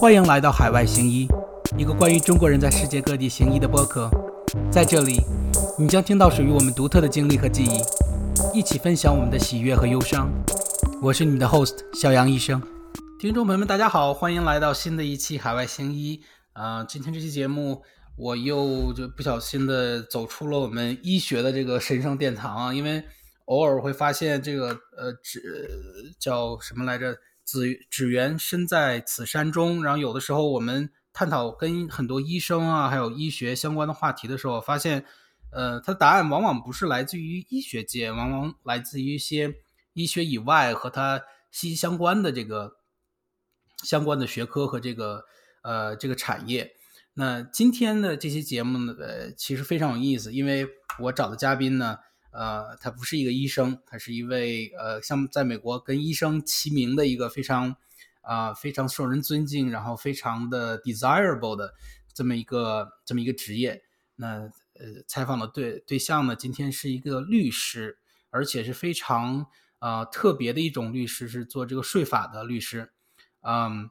欢迎来到海外行医，一个关于中国人在世界各地行医的播客。在这里，你将听到属于我们独特的经历和记忆，一起分享我们的喜悦和忧伤。我是你的 host 小杨医生。听众朋友们，大家好，欢迎来到新的一期海外行医。啊，今天这期节目，我又就不小心的走出了我们医学的这个神圣殿堂啊，因为偶尔会发现这个呃，只叫什么来着？只只缘身在此山中。然后有的时候我们探讨跟很多医生啊，还有医学相关的话题的时候，发现，呃，它的答案往往不是来自于医学界，往往来自于一些医学以外和它息息相关的这个相关的学科和这个呃这个产业。那今天的这期节目呢，呃，其实非常有意思，因为我找的嘉宾呢。呃，他不是一个医生，他是一位呃，像在美国跟医生齐名的一个非常啊非常受人尊敬，然后非常的 desirable 的这么一个这么一个职业。那呃，采访的对对象呢，今天是一个律师，而且是非常啊特别的一种律师，是做这个税法的律师。嗯，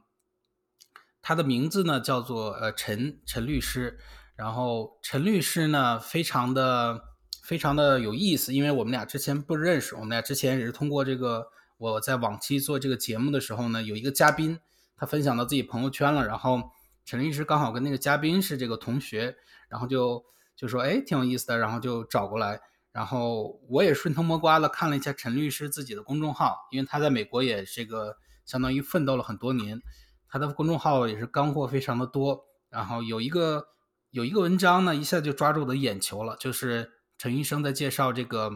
他的名字呢叫做呃陈陈律师，然后陈律师呢非常的。非常的有意思，因为我们俩之前不认识，我们俩之前也是通过这个我在往期做这个节目的时候呢，有一个嘉宾他分享到自己朋友圈了，然后陈律师刚好跟那个嘉宾是这个同学，然后就就说哎挺有意思的，然后就找过来，然后我也顺藤摸瓜的看了一下陈律师自己的公众号，因为他在美国也这个相当于奋斗了很多年，他的公众号也是干货非常的多，然后有一个有一个文章呢一下就抓住我的眼球了，就是。陈医生在介绍这个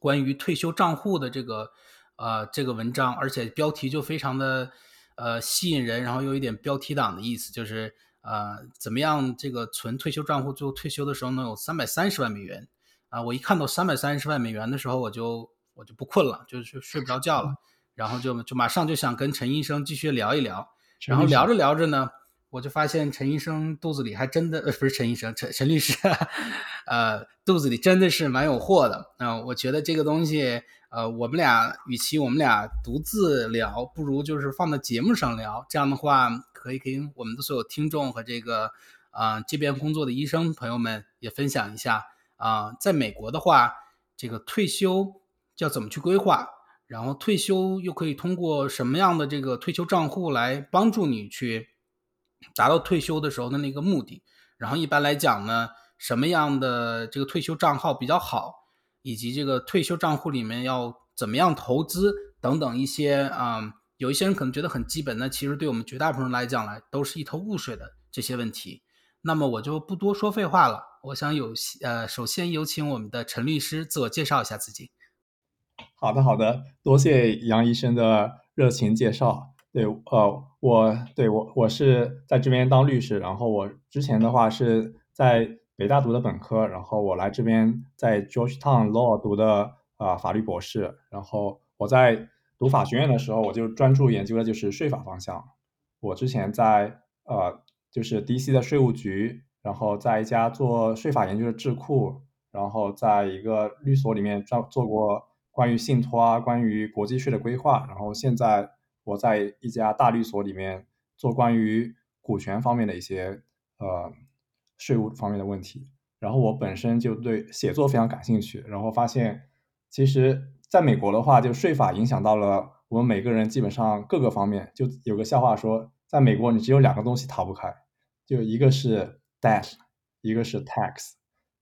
关于退休账户的这个呃这个文章，而且标题就非常的呃吸引人，然后又有一点标题党的意思，就是呃怎么样这个存退休账户，最后退休的时候能有三百三十万美元啊！我一看到三百三十万美元的时候，我就我就不困了，就是睡不着觉了，然后就就马上就想跟陈医生继续聊一聊，然后聊着聊着呢。我就发现陈医生肚子里还真的呃不是陈医生陈陈律师，呃肚子里真的是蛮有货的啊！我觉得这个东西，呃我们俩与其我们俩独自聊，不如就是放到节目上聊。这样的话，可以给我们的所有听众和这个啊这边工作的医生朋友们也分享一下啊，在美国的话，这个退休要怎么去规划，然后退休又可以通过什么样的这个退休账户来帮助你去。达到退休的时候的那个目的，然后一般来讲呢，什么样的这个退休账号比较好，以及这个退休账户里面要怎么样投资等等一些啊，有一些人可能觉得很基本，那其实对我们绝大部分人来讲来都是一头雾水的这些问题。那么我就不多说废话了，我想有呃，首先有请我们的陈律师自我介绍一下自己。好的，好的，多谢杨医生的热情介绍。对，呃，我对我我是在这边当律师，然后我之前的话是在北大读的本科，然后我来这边在 Georgetown Law 读的啊法律博士，然后我在读法学院的时候，我就专注研究的就是税法方向。我之前在呃就是 DC 的税务局，然后在一家做税法研究的智库，然后在一个律所里面专做过关于信托啊，关于国际税的规划，然后现在。我在一家大律所里面做关于股权方面的一些呃税务方面的问题，然后我本身就对写作非常感兴趣，然后发现其实在美国的话，就税法影响到了我们每个人基本上各个方面。就有个笑话说，在美国你只有两个东西逃不开，就一个是 debt，一个是 tax。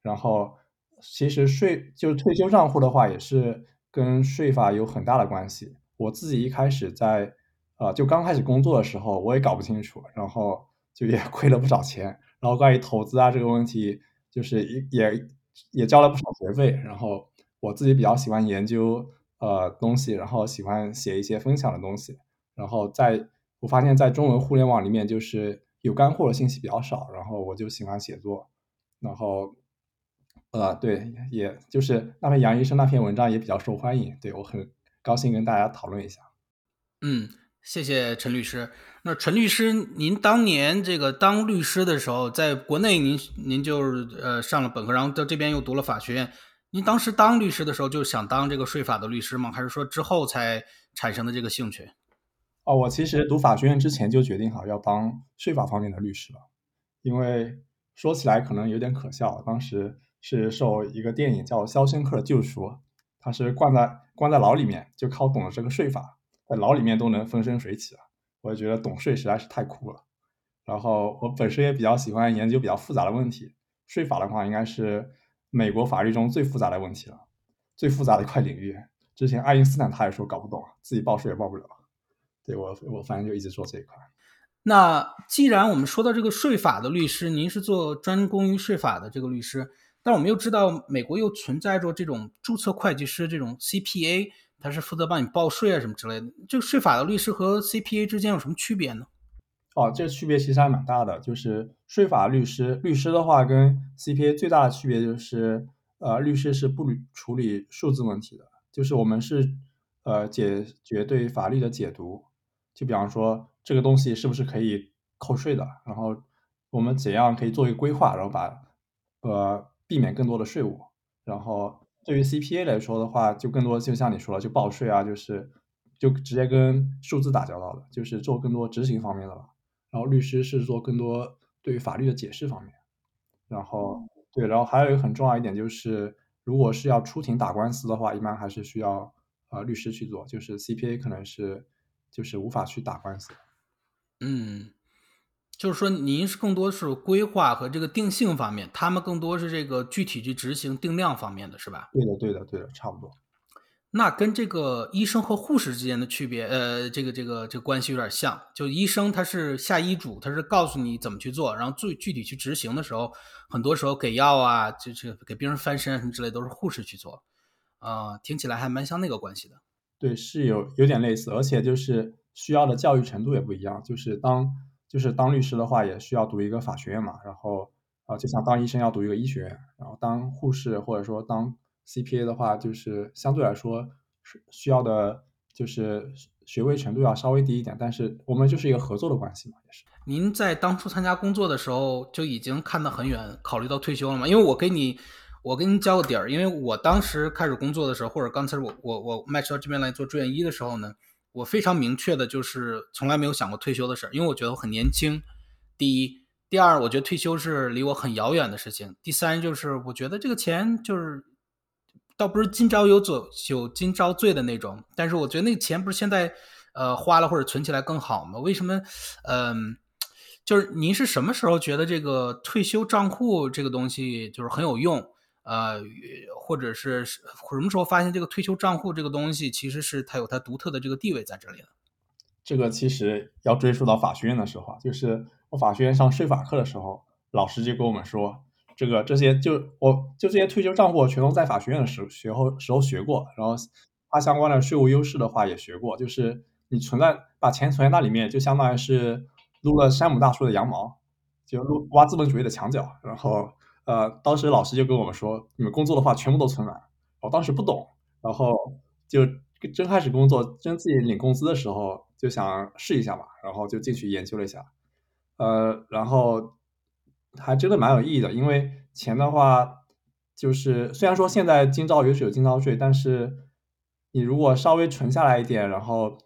然后其实税就是退休账户的话，也是跟税法有很大的关系。我自己一开始在，啊，就刚开始工作的时候，我也搞不清楚，然后就也 亏了不少钱。然后关于投资啊这个问题，就是也也也交了不少学费。然后我自己比较喜欢研究呃东西，然后喜欢写一些分享的东西。然后在我发现，在中文互联网里面，就是有干货的信息比较少。然后我就喜欢写作。然后，呃，对，也就是那篇杨医生那篇文章也比较受欢迎。对我很。高兴跟大家讨论一下。嗯，谢谢陈律师。那陈律师，您当年这个当律师的时候，在国内您您就是呃上了本科，然后到这边又读了法学院。您当时当律师的时候就想当这个税法的律师吗？还是说之后才产生的这个兴趣？哦，我其实读法学院之前就决定好要当税法方面的律师了，因为说起来可能有点可笑，当时是受一个电影叫《肖申克的救赎》，他是关在关在牢里面，就靠懂了这个税法，在牢里面都能风生水起了。我也觉得懂税实在是太酷了。然后我本身也比较喜欢研究比较复杂的问题，税法的话应该是美国法律中最复杂的问题了，最复杂的一块领域。之前爱因斯坦他也说搞不懂，自己报税也报不了。对我，我反正就一直做这一块。那既然我们说到这个税法的律师，您是做专攻于税法的这个律师，但我们又知道美国又存在着这种注册会计师这种 CPA，他是负责帮你报税啊什么之类的。这个税法的律师和 CPA 之间有什么区别呢？哦，这个区别其实还蛮大的。就是税法律师，律师的话跟 CPA 最大的区别就是，呃，律师是不处理数字问题的，就是我们是呃解决对法律的解读。就比方说，这个东西是不是可以扣税的？然后我们怎样可以做一个规划，然后把呃避免更多的税务。然后对于 CPA 来说的话，就更多就像你说了，就报税啊，就是就直接跟数字打交道的，就是做更多执行方面的吧。然后律师是做更多对于法律的解释方面。然后对，然后还有一个很重要一点就是，如果是要出庭打官司的话，一般还是需要呃律师去做，就是 CPA 可能是。就是无法去打官司。嗯，就是说您是更多是规划和这个定性方面，他们更多是这个具体去执行定量方面的是吧？对的，对的，对的，差不多。那跟这个医生和护士之间的区别，呃，这个这个这个关系有点像。就医生他是下医嘱，他是告诉你怎么去做，然后最具体去执行的时候，很多时候给药啊，就是给病人翻身什么之类，都是护士去做。啊，听起来还蛮像那个关系的。对，是有有点类似，而且就是需要的教育程度也不一样。就是当就是当律师的话，也需要读一个法学院嘛。然后啊，就像当医生要读一个医学院，然后当护士或者说当 CPA 的话，就是相对来说是需要的，就是学位程度要稍微低一点。但是我们就是一个合作的关系嘛，也是。您在当初参加工作的时候就已经看得很远，考虑到退休了吗？因为我给你。我跟您交个底儿，因为我当时开始工作的时候，或者刚才我我我迈到这边来做住院医的时候呢，我非常明确的就是从来没有想过退休的事，因为我觉得我很年轻。第一，第二，我觉得退休是离我很遥远的事情。第三，就是我觉得这个钱就是倒不是今朝有酒酒今朝醉的那种，但是我觉得那个钱不是现在呃花了或者存起来更好吗？为什么？嗯，就是您是什么时候觉得这个退休账户这个东西就是很有用？呃，或者是什么时候发现这个退休账户这个东西，其实是它有它独特的这个地位在这里的。这个其实要追溯到法学院的时候，就是我法学院上税法课的时候，老师就跟我们说，这个这些就我就这些退休账户全都在法学院的时学后时候学过，然后它相关的税务优势的话也学过，就是你存在把钱存在那里面，就相当于是撸了山姆大叔的羊毛，就撸挖资本主义的墙角，然后。呃，当时老师就跟我们说，你们工作的话全部都存满。我当时不懂，然后就真开始工作，真自己领工资的时候，就想试一下嘛，然后就进去研究了一下。呃，然后还真的蛮有意义的，因为钱的话，就是虽然说现在今朝有酒今朝醉，但是你如果稍微存下来一点，然后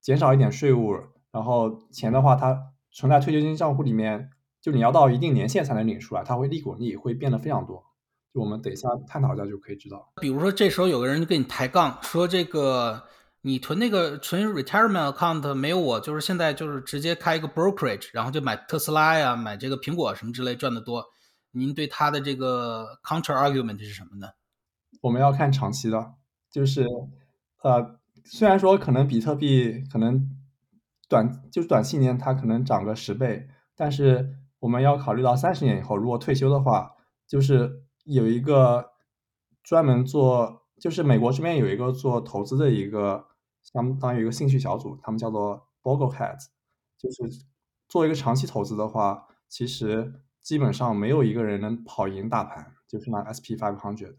减少一点税务，然后钱的话，它存在退休金账户里面。就你要到一定年限才能领出来，它会利滚利，会变得非常多。就我们等一下探讨一下就可以知道。比如说这时候有个人就跟你抬杠，说这个你囤那个存 retirement account 没有我，就是现在就是直接开一个 brokerage，然后就买特斯拉呀，买这个苹果什么之类赚的多。您对他的这个 counter argument 是什么呢？我们要看长期的，就是呃，虽然说可能比特币可能短就是短期年它可能涨个十倍，但是。我们要考虑到三十年以后，如果退休的话，就是有一个专门做，就是美国这边有一个做投资的一个相当于一个兴趣小组，他们叫做 Bogleheads，就是做一个长期投资的话，其实基本上没有一个人能跑赢大盘，就是拿 SP five hundred，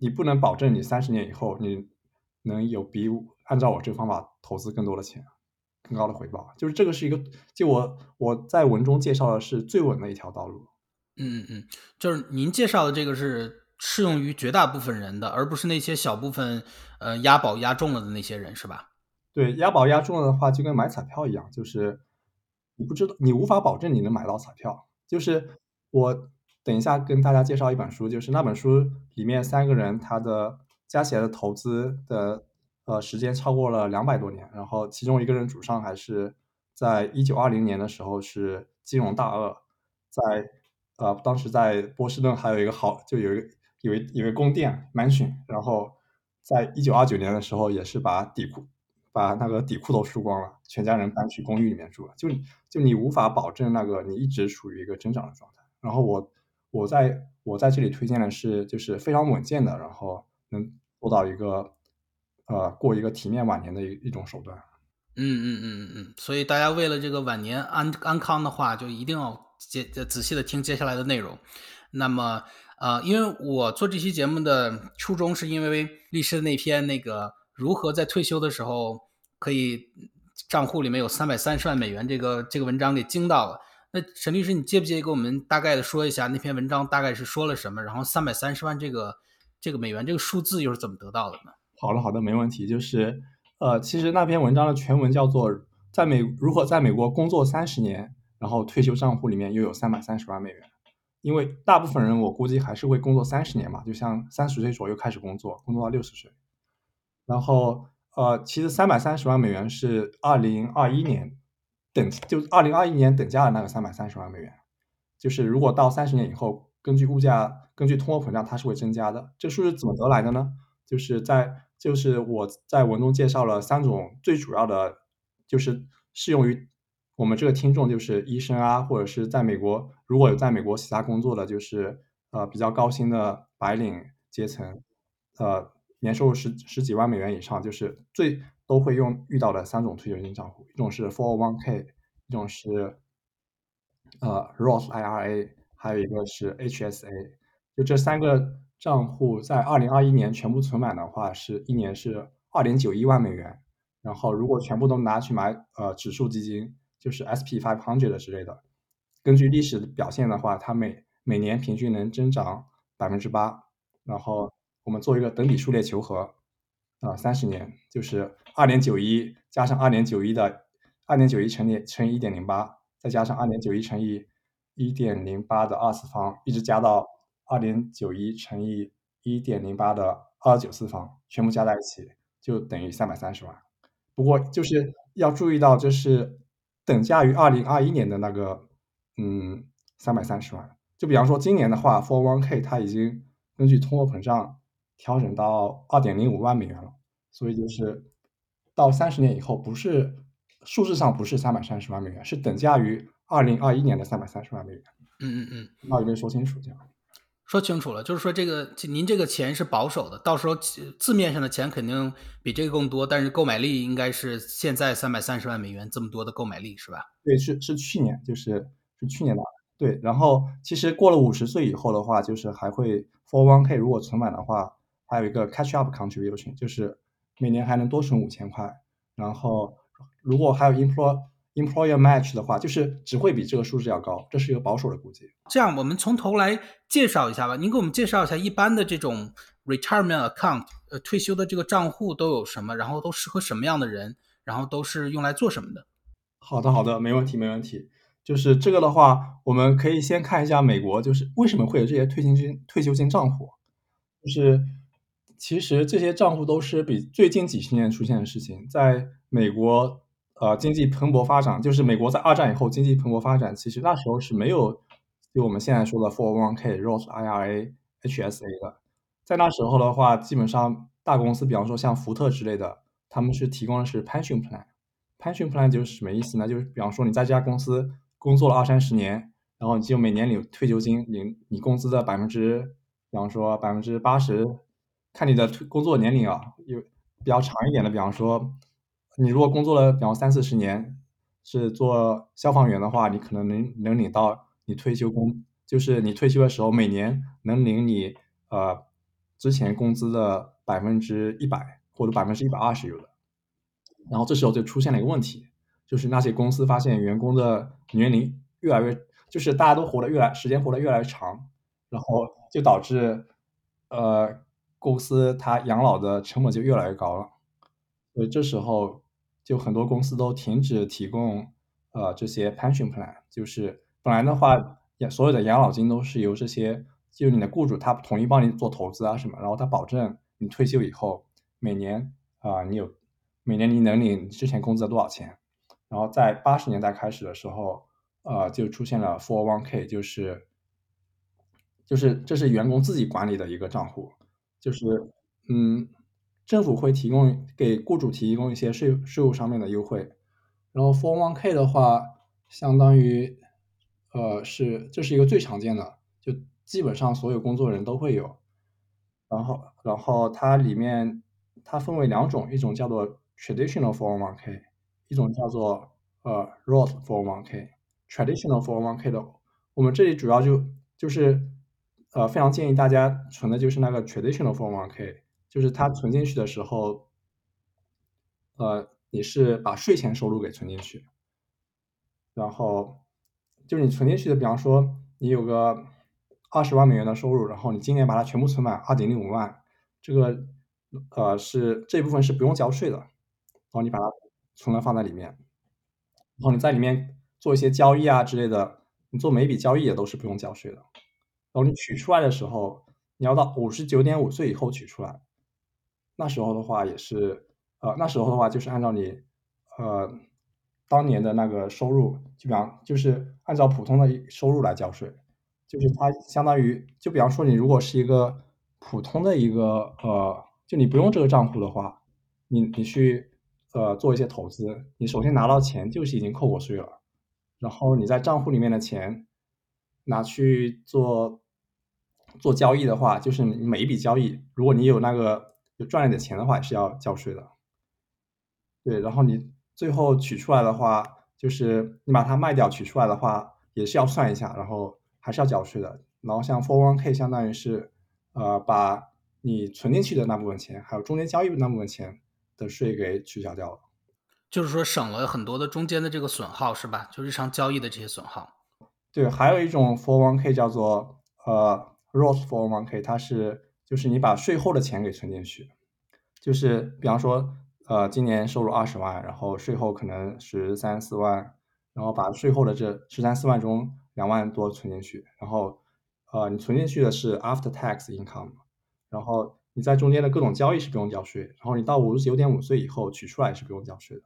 你不能保证你三十年以后你能有比按照我这个方法投资更多的钱。更高的回报，就是这个是一个，就我我在文中介绍的是最稳的一条道路。嗯嗯嗯，就是您介绍的这个是适用于绝大部分人的，而不是那些小部分呃押宝押中了的那些人，是吧？对，押宝押中了的话，就跟买彩票一样，就是你不知道你无法保证你能买到彩票。就是我等一下跟大家介绍一本书，就是那本书里面三个人他的加起来的投资的呃时间超过了两百多年，然后其中一个人主上还是在一九二零年的时候是金融大鳄，在呃当时在波士顿还有一个好就有一个有一有一个宫殿 mansion，然后在一九二九年的时候也是把底库。把那个底裤都输光了，全家人搬去公寓里面住了。就就你无法保证那个你一直处于一个增长的状态。然后我我在我在这里推荐的是就是非常稳健的，然后能做到一个呃过一个体面晚年的一一种手段。嗯嗯嗯嗯嗯。所以大家为了这个晚年安安康的话，就一定要接仔细的听接下来的内容。那么呃，因为我做这期节目的初衷是因为律师的那篇那个如何在退休的时候。可以，账户里面有三百三十万美元，这个这个文章给惊到了。那沈律师，你介不介意给我们大概的说一下那篇文章大概是说了什么？然后三百三十万这个这个美元这个数字又是怎么得到的呢？好的，好的，没问题。就是呃，其实那篇文章的全文叫做《在美如何在美国工作三十年，然后退休账户里面又有三百三十万美元》。因为大部分人我估计还是会工作三十年嘛，就像三十岁左右开始工作，工作到六十岁，然后。呃，其实三百三十万美元是二零二一年等，就二零二一年等价的那个三百三十万美元，就是如果到三十年以后，根据物价，根据通货膨胀，它是会增加的。这数是怎么得来的呢？就是在，就是我在文中介绍了三种最主要的，就是适用于我们这个听众，就是医生啊，或者是在美国，如果有在美国其他工作的，就是呃比较高薪的白领阶层，呃。年收入十十几万美元以上，就是最都会用遇到的三种退休金账户，一种是 401k，一种是呃 Roth IRA，还有一个是 HSA。就这三个账户在二零二一年全部存满的话，是一年是二点九一万美元。然后如果全部都拿去买呃指数基金，就是 SP five hundred 之类的，根据历史表现的话，它每每年平均能增长百分之八，然后。我们做一个等比数列求和，啊，三十年就是二点九一加上二点九一的二点九一乘以乘以一点零八，再加上二点九一乘以一点零八的二次方，一直加到二点九一乘以一点零八的二九次方，全部加在一起就等于三百三十万。不过就是要注意到，这是等价于二零二一年的那个，嗯，三百三十万。就比方说今年的话，For One K 它已经根据通货膨胀。调整到二点零五万美元了，所以就是到三十年以后，不是数字上不是三百三十万美元，是等价于二零二一年的三百三十万美元。嗯嗯嗯，那有没有说清楚？这样说清楚了，就是说这个您这个钱是保守的，到时候字面上的钱肯定比这个更多，但是购买力应该是现在三百三十万美元这么多的购买力是吧？对，是是去年，就是是去年的。对，然后其实过了五十岁以后的话，就是还会 for one k 如果存满的话。还有一个 catch up contribution，就是每年还能多存五千块。然后如果还有 employ employer match 的话，就是只会比这个数字要高。这是一个保守的估计。这样，我们从头来介绍一下吧。您给我们介绍一下一般的这种 retirement account，呃，退休的这个账户都有什么？然后都适合什么样的人？然后都是用来做什么的？好的，好的，没问题，没问题。就是这个的话，我们可以先看一下美国，就是为什么会有这些退休金退休金账户，就是。其实这些账户都是比最近几十年出现的事情。在美国，呃，经济蓬勃发展，就是美国在二战以后经济蓬勃发展，其实那时候是没有就我们现在说的 401k、Roth IRA、HSA 的。在那时候的话，基本上大公司，比方说像福特之类的，他们是提供的是 pension plan。pension plan 就是什么意思呢？就是比方说你在这家公司工作了二三十年，然后你就每年领退休金，领你工资的百分之，比方说百分之八十。看你的工作年龄啊，有比较长一点的，比方说，你如果工作了，比方三四十年，是做消防员的话，你可能能能领到你退休工，就是你退休的时候每年能领你呃之前工资的百分之一百或者百分之一百二十有的。然后这时候就出现了一个问题，就是那些公司发现员工的年龄越来越，就是大家都活得越来时间活得越来越长，然后就导致呃。公司它养老的成本就越来越高了，所以这时候就很多公司都停止提供呃这些 pension plan，就是本来的话，所有的养老金都是由这些就你的雇主他统一帮你做投资啊什么，然后他保证你退休以后每年啊你有每年你能领之前工资的多少钱。然后在八十年代开始的时候，呃，就出现了 four one k，就是就是这是员工自己管理的一个账户，就是嗯。政府会提供给雇主提供一些税税务上面的优惠，然后 401k 的话，相当于，呃，是这是一个最常见的，就基本上所有工作人都会有。然后，然后它里面它分为两种，一种叫做 traditional 401k，一种叫做呃 Roth 401k。traditional 401k 的，我们这里主要就就是呃非常建议大家存的就是那个 traditional 401k。就是他存进去的时候，呃，你是把税前收入给存进去，然后就是你存进去的，比方说你有个二十万美元的收入，然后你今年把它全部存满二点零五万，这个呃是这部分是不用交税的，然后你把它存了放在里面，然后你在里面做一些交易啊之类的，你做每笔交易也都是不用交税的，然后你取出来的时候，你要到五十九点五岁以后取出来。那时候的话也是，呃，那时候的话就是按照你，呃，当年的那个收入，就比方就是按照普通的收入来交税，就是它相当于，就比方说你如果是一个普通的一个，呃，就你不用这个账户的话，你你去，呃，做一些投资，你首先拿到钱就是已经扣过税了，然后你在账户里面的钱拿去做做交易的话，就是你每一笔交易，如果你有那个。就赚了点钱的话，也是要交税的。对，然后你最后取出来的话，就是你把它卖掉取出来的话，也是要算一下，然后还是要交税的。然后像 for one K 相当于是，呃，把你存进去的那部分钱，还有中间交易的那部分钱的税给取消掉了。就是说省了很多的中间的这个损耗，是吧？就日常交易的这些损耗。对，还有一种 for one K 叫做呃 Roth 401k，它是。就是你把税后的钱给存进去，就是比方说，呃，今年收入二十万，然后税后可能十三四万，然后把税后的这十三四万中两万多存进去，然后，呃，你存进去的是 after tax income，然后你在中间的各种交易是不用交税，然后你到五十九点五岁以后取出来是不用交税的，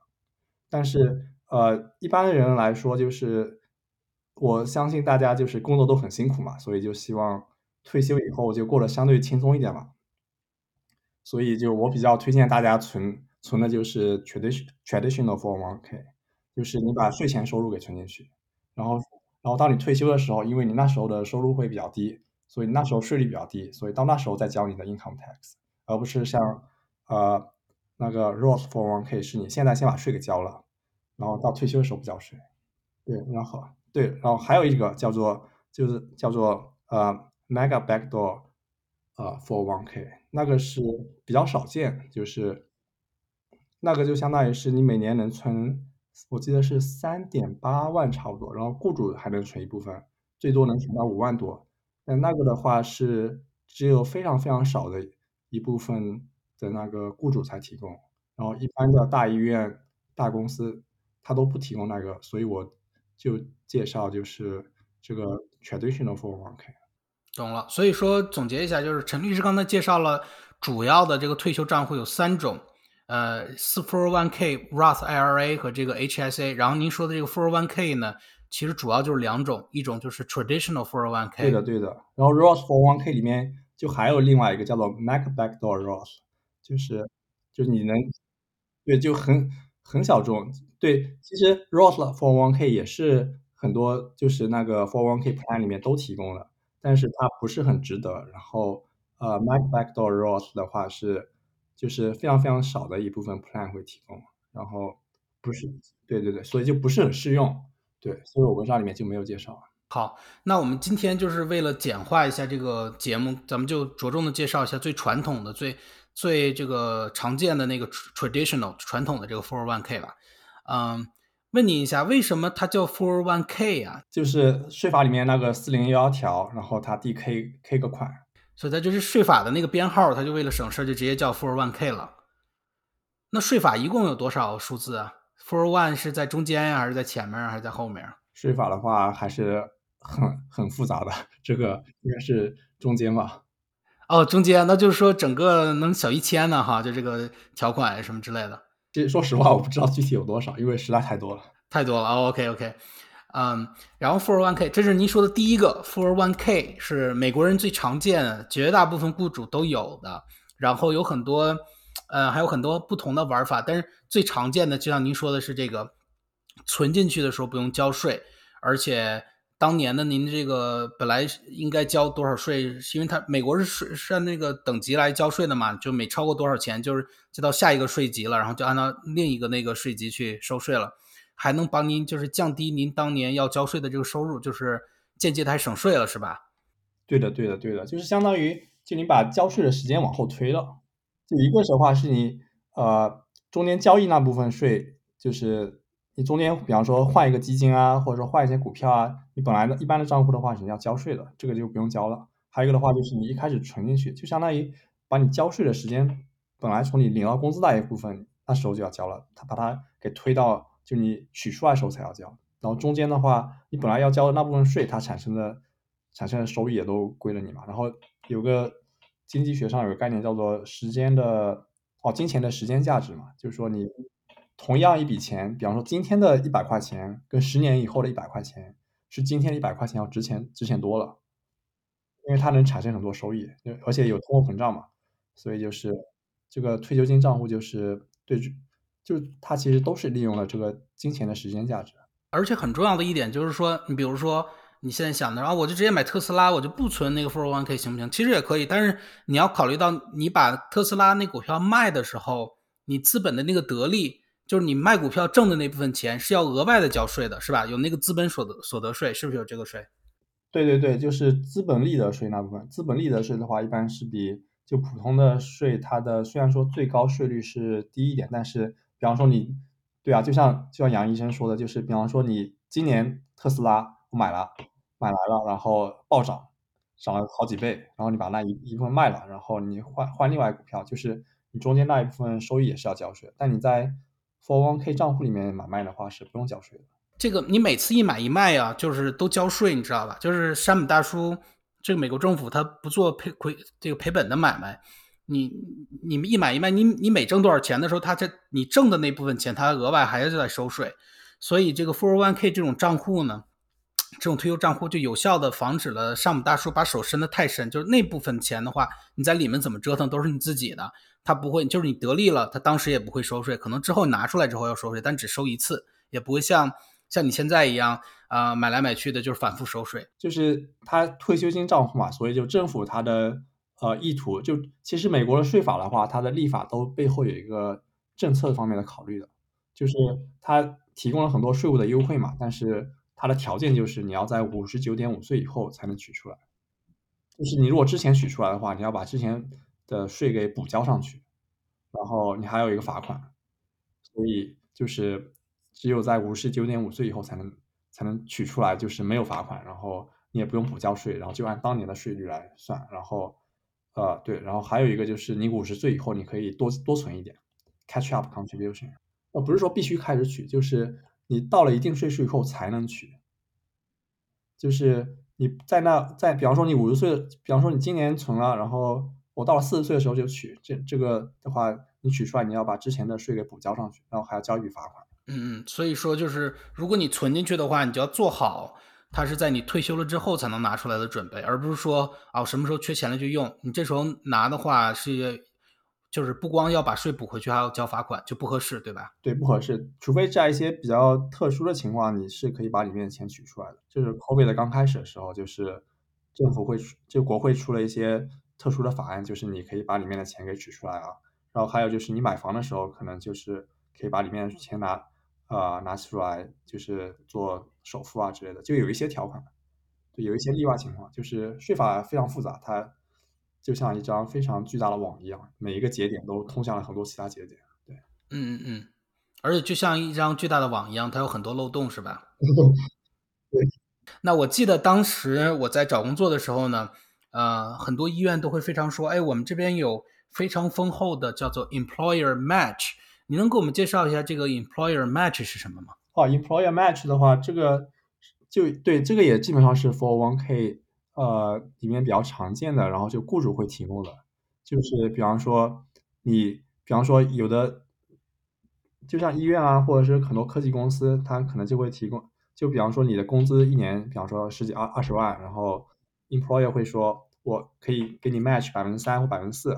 但是，呃，一般的人来说，就是我相信大家就是工作都很辛苦嘛，所以就希望。退休以后就过得相对轻松一点嘛，所以就我比较推荐大家存存的就是 traditional traditional 401k，就是你把税前收入给存进去，然后然后当你退休的时候，因为你那时候的收入会比较低，所以那时候税率比较低，所以到那时候再交你的 income tax，而不是像呃那个 Roth 401k 是你现在先把税给交了，然后到退休的时候不交税。对，然后对，然后还有一个叫做就是叫做呃。Mega backdoor，呃，for one k，那个是比较少见，就是那个就相当于是你每年能存，我记得是三点八万差不多，然后雇主还能存一部分，最多能存到五万多。但那个的话是只有非常非常少的一部分的那个雇主才提供，然后一般的大医院、大公司他都不提供那个，所以我就介绍就是这个 traditional for one k。懂了，所以说总结一下，就是陈律师刚才介绍了主要的这个退休账户有三种，呃，四 401k、Roth IRA 和这个 HSA。然后您说的这个 401k 呢，其实主要就是两种，一种就是 traditional 401k。对的，对的。然后 Roth 401k 里面就还有另外一个叫做 Mac Backdoor Roth，就是就是你能对就很很小众。对，其实 Roth 401k 也是很多就是那个 401k plan 里面都提供了。但是它不是很值得。然后，呃，Mac Backdoor Roth 的话是，就是非常非常少的一部分 plan 会提供。然后，不是，对对对，所以就不是很适用。对，所以我文章里面就没有介绍。好，那我们今天就是为了简化一下这个节目，咱们就着重的介绍一下最传统的、最最这个常见的那个 traditional 传统的这个 401k 吧。嗯。问你一下，为什么它叫 four one k 啊？就是税法里面那个四零幺条，然后它第 k k 个款，所以它就是税法的那个编号，它就为了省事就直接叫 four one k 了。那税法一共有多少数字啊？Four One 是在中间呀，还是在前面，还是在后面？税法的话还是很很复杂的，这个应该是中间吧？哦，中间，那就是说整个能小一千呢，哈，就这个条款什么之类的。这说实话，我不知道具体有多少，因为实在太多了，太多了。OK OK，嗯，然后 Four One K，这是您说的第一个 Four One K，是美国人最常见、绝大部分雇主都有的，然后有很多。呃，还有很多不同的玩法，但是最常见的，就像您说的是这个，存进去的时候不用交税，而且当年的您这个本来应该交多少税，因为它美国是税是按那个等级来交税的嘛，就每超过多少钱，就是就到下一个税级了，然后就按照另一个那个税级去收税了，还能帮您就是降低您当年要交税的这个收入，就是间接的省税了，是吧？对的，对的，对的，就是相当于就你把交税的时间往后推了。就一个的话是你呃中间交易那部分税，就是你中间比方说换一个基金啊，或者说换一些股票啊，你本来的一般的账户的话是要交税的，这个就不用交了。还有一个的话就是你一开始存进去，就相当于把你交税的时间本来从你领到工资那一部分那时候就要交了，他把它给推到就你取出来时候才要交。然后中间的话，你本来要交的那部分税，它产生的产生的收益也都归了你嘛。然后有个。经济学上有个概念叫做时间的哦，金钱的时间价值嘛，就是说你同样一笔钱，比方说今天的一百块钱跟十年以后的一百块钱，是今天的一百块钱要值钱值钱多了，因为它能产生很多收益，而且有通货膨胀嘛，所以就是这个退休金账户就是对，就它其实都是利用了这个金钱的时间价值，而且很重要的一点就是说，你比如说。你现在想的，然后我就直接买特斯拉，我就不存那个 f o r one k 行不行？其实也可以，但是你要考虑到，你把特斯拉那股票卖的时候，你资本的那个得利，就是你卖股票挣的那部分钱是要额外的交税的，是吧？有那个资本所得所得税，是不是有这个税？对对对，就是资本利得税那部分。资本利得税的话，一般是比就普通的税，它的虽然说最高税率是低一点，但是比方说你，对啊，就像就像杨医生说的，就是比方说你今年特斯拉买了。买来了，然后暴涨，涨了好几倍，然后你把那一一部分卖了，然后你换换另外股票，就是你中间那一部分收益也是要交税。但你在 Four One K 账户里面买卖的话是不用交税的。这个你每次一买一卖啊，就是都交税，你知道吧？就是山姆大叔，这个美国政府他不做赔亏这个赔本的买卖，你你们一买一卖，你你每挣多少钱的时候，他这你挣的那部分钱，他额外还是在收税。所以这个 Four One K 这种账户呢？这种退休账户就有效的防止了山姆大叔把手伸得太深，就是那部分钱的话，你在里面怎么折腾都是你自己的，他不会，就是你得利了，他当时也不会收税，可能之后拿出来之后要收税，但只收一次，也不会像像你现在一样啊买来买去的，就是反复收税。就是他退休金账户嘛，所以就政府他的呃意图，就其实美国的税法的话，它的立法都背后有一个政策方面的考虑的，就是它提供了很多税务的优惠嘛，但是。它的条件就是你要在五十九点五岁以后才能取出来，就是你如果之前取出来的话，你要把之前的税给补交上去，然后你还有一个罚款，所以就是只有在五十九点五岁以后才能才能取出来，就是没有罚款，然后你也不用补交税，然后就按当年的税率来算，然后呃对，然后还有一个就是你五十岁以后你可以多多存一点，catch up contribution，呃不是说必须开始取，就是。你到了一定岁数以后才能取，就是你在那在，比方说你五十岁，比方说你今年存了，然后我到了四十岁的时候就取，这这个的话，你取出来你要把之前的税给补交上去，然后还要交一笔罚款。嗯嗯，所以说就是如果你存进去的话，你就要做好，它是在你退休了之后才能拿出来的准备，而不是说啊什么时候缺钱了就用，你这时候拿的话是。就是不光要把税补回去，还要交罚款，就不合适，对吧？对，不合适。除非在一些比较特殊的情况，你是可以把里面的钱取出来的。就是 COVID 的刚开始的时候，就是政府会就国会出了一些特殊的法案，就是你可以把里面的钱给取出来啊。然后还有就是你买房的时候，可能就是可以把里面的钱拿啊拿出来，就是做首付啊之类的，就有一些条款。对，有一些例外情况，就是税法非常复杂，它。就像一张非常巨大的网一样，每一个节点都通向了很多其他节点。对，嗯嗯嗯，而且就像一张巨大的网一样，它有很多漏洞，是吧？对。那我记得当时我在找工作的时候呢，呃，很多医院都会非常说，哎，我们这边有非常丰厚的叫做 employer match，你能给我们介绍一下这个 employer match 是什么吗？哦，employer match 的话，这个就对这个也基本上是 401k 呃里面比较常见的，然后就雇主会提供的，就是比方说你，比方说有的，就像医院啊，或者是很多科技公司，它可能就会提供，就比方说你的工资一年，比方说十几二二十万，然后 employer 会说我可以给你 match 百分之三或百分之四，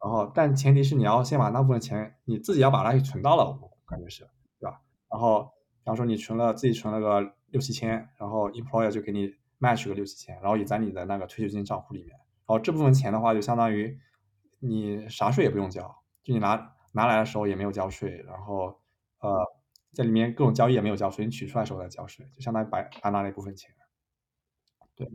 然后但前提是你要先把那部分钱你自己要把它给存到了，我感觉是，对吧？然后比方说你存了自己存了个六七千，然后 employer 就给你 match 个六七千，然后也在你的那个退休金账户里面，然后这部分钱的话就相当于你啥税也不用交，就你拿拿来的时候也没有交税，然后呃在里面各种交易也没有交税，你取出来时候再交税，就相当于白白拿了一部分钱。对。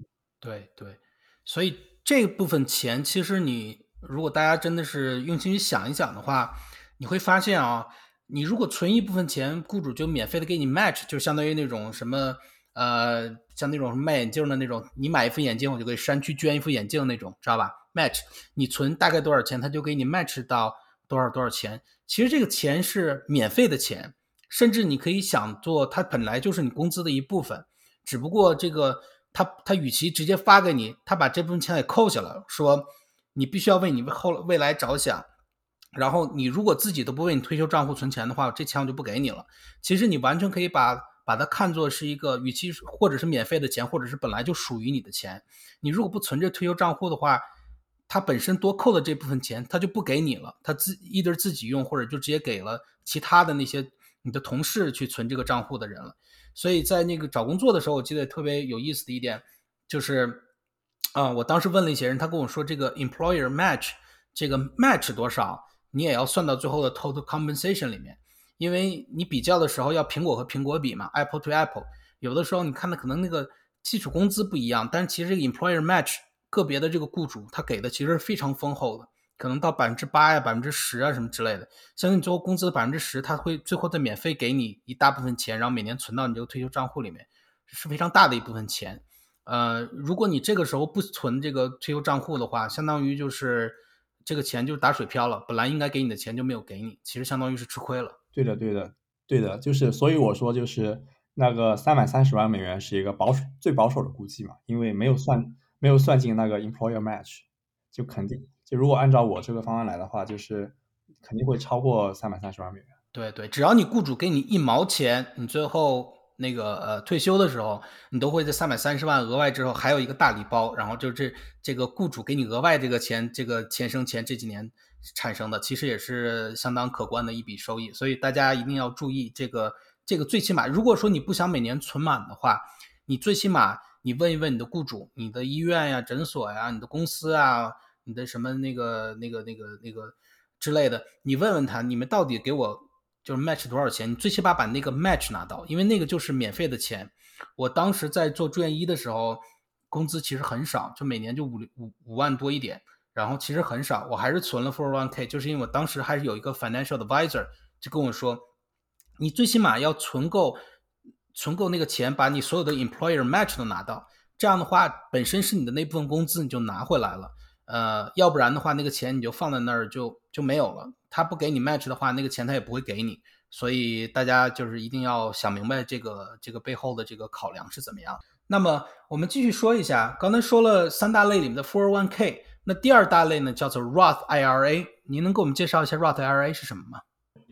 对对，所以这部分钱其实你如果大家真的是用心去想一想的话，你会发现啊，你如果存一部分钱，雇主就免费的给你 match，就相当于那种什么呃，像那种卖眼镜的那种，你买一副眼镜，我就给山区捐一副眼镜那种，知道吧？match，你存大概多少钱，他就给你 match 到多少多少钱。其实这个钱是免费的钱，甚至你可以想做，它本来就是你工资的一部分，只不过这个。他他与其直接发给你，他把这部分钱给扣下了，说你必须要为你后未来着想，然后你如果自己都不为你退休账户存钱的话，这钱我就不给你了。其实你完全可以把把它看作是一个，与其或者是免费的钱，或者是本来就属于你的钱。你如果不存这退休账户的话，他本身多扣的这部分钱他就不给你了，他自一对自己用，或者就直接给了其他的那些你的同事去存这个账户的人了。所以在那个找工作的时候，我记得特别有意思的一点，就是，啊，我当时问了一些人，他跟我说，这个 employer match，这个 match 多少，你也要算到最后的 total compensation 里面，因为你比较的时候要苹果和苹果比嘛，apple to apple，有的时候你看的可能那个基础工资不一样，但是其实这个 employer match 个别的这个雇主他给的其实是非常丰厚的。可能到百分之八呀、百分之十啊什么之类的，像你最后工资的百分之十，他会最后再免费给你一大部分钱，然后每年存到你这个退休账户里面，是非常大的一部分钱。呃，如果你这个时候不存这个退休账户的话，相当于就是这个钱就打水漂了，本来应该给你的钱就没有给你，其实相当于是吃亏了。对的，对的，对的，就是所以我说就是那个三百三十万美元是一个保守最保守的估计嘛，因为没有算没有算进那个 employer match，就肯定。就如果按照我这个方案来的话，就是肯定会超过三百三十万美元。对对，只要你雇主给你一毛钱，你最后那个呃退休的时候，你都会在三百三十万额外之后还有一个大礼包，然后就这这个雇主给你额外这个钱，这个钱生钱这几年产生的，其实也是相当可观的一笔收益。所以大家一定要注意这个这个最起码，如果说你不想每年存满的话，你最起码你问一问你的雇主，你的医院呀、诊所呀、你的公司啊。你的什么那个那个那个那个之类的，你问问他，你们到底给我就是 match 多少钱？你最起码把那个 match 拿到，因为那个就是免费的钱。我当时在做住院医的时候，工资其实很少，就每年就五五五万多一点，然后其实很少。我还是存了 401k，就是因为我当时还是有一个 financial advisor 就跟我说，你最起码要存够存够那个钱，把你所有的 employer match 都拿到，这样的话本身是你的那部分工资，你就拿回来了。呃，要不然的话，那个钱你就放在那儿就就没有了。他不给你 match 的话，那个钱他也不会给你。所以大家就是一定要想明白这个这个背后的这个考量是怎么样。那么我们继续说一下，刚才说了三大类里面的 401k，那第二大类呢叫做 Roth IRA。您能给我们介绍一下 Roth IRA 是什么吗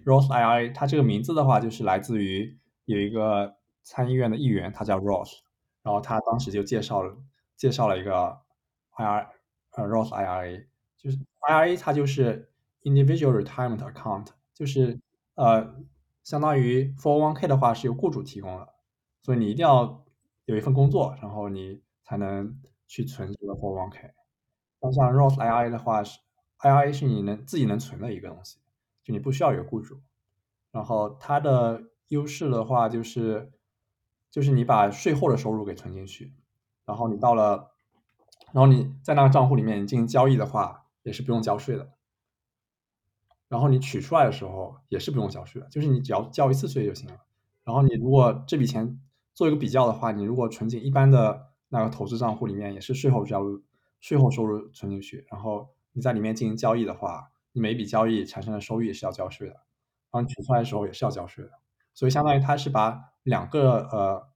？Roth IRA 它这个名字的话，就是来自于有一个参议院的议员，他叫 Roth，然后他当时就介绍了介绍了一个 IRA。呃，Roth IRA 就是 IRA，它就是 Individual Retirement Account，就是呃，相当于 401k 的话是由雇主提供的，所以你一定要有一份工作，然后你才能去存这个 401k。那像 Roth IRA 的话是 IRA 是你能自己能存的一个东西，就你不需要有雇主。然后它的优势的话就是，就是你把税后的收入给存进去，然后你到了。然后你在那个账户里面你进行交易的话，也是不用交税的。然后你取出来的时候也是不用交税的，就是你只要交一次税就行了。然后你如果这笔钱做一个比较的话，你如果存进一般的那个投资账户里面，也是税后交入、税后收入存进去。然后你在里面进行交易的话，你每笔交易产生的收益也是要交税的。然后取出来的时候也是要交税的。所以相当于它是把两个呃，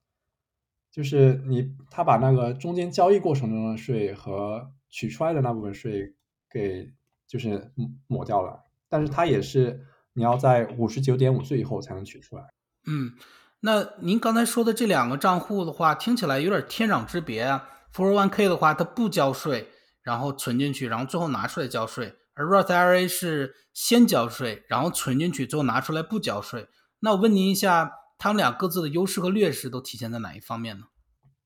就是你他把那个中间交易过程中的税和取出来的那部分税给就是抹掉了，但是它也是你要在五十九点五岁以后才能取出来。嗯，那您刚才说的这两个账户的话，听起来有点天壤之别啊。401k 的话，它不交税，然后存进去，然后最后拿出来交税；而 Roth IRA 是先交税，然后存进去，最后拿出来不交税。那我问您一下，他们俩各自的优势和劣势都体现在哪一方面呢？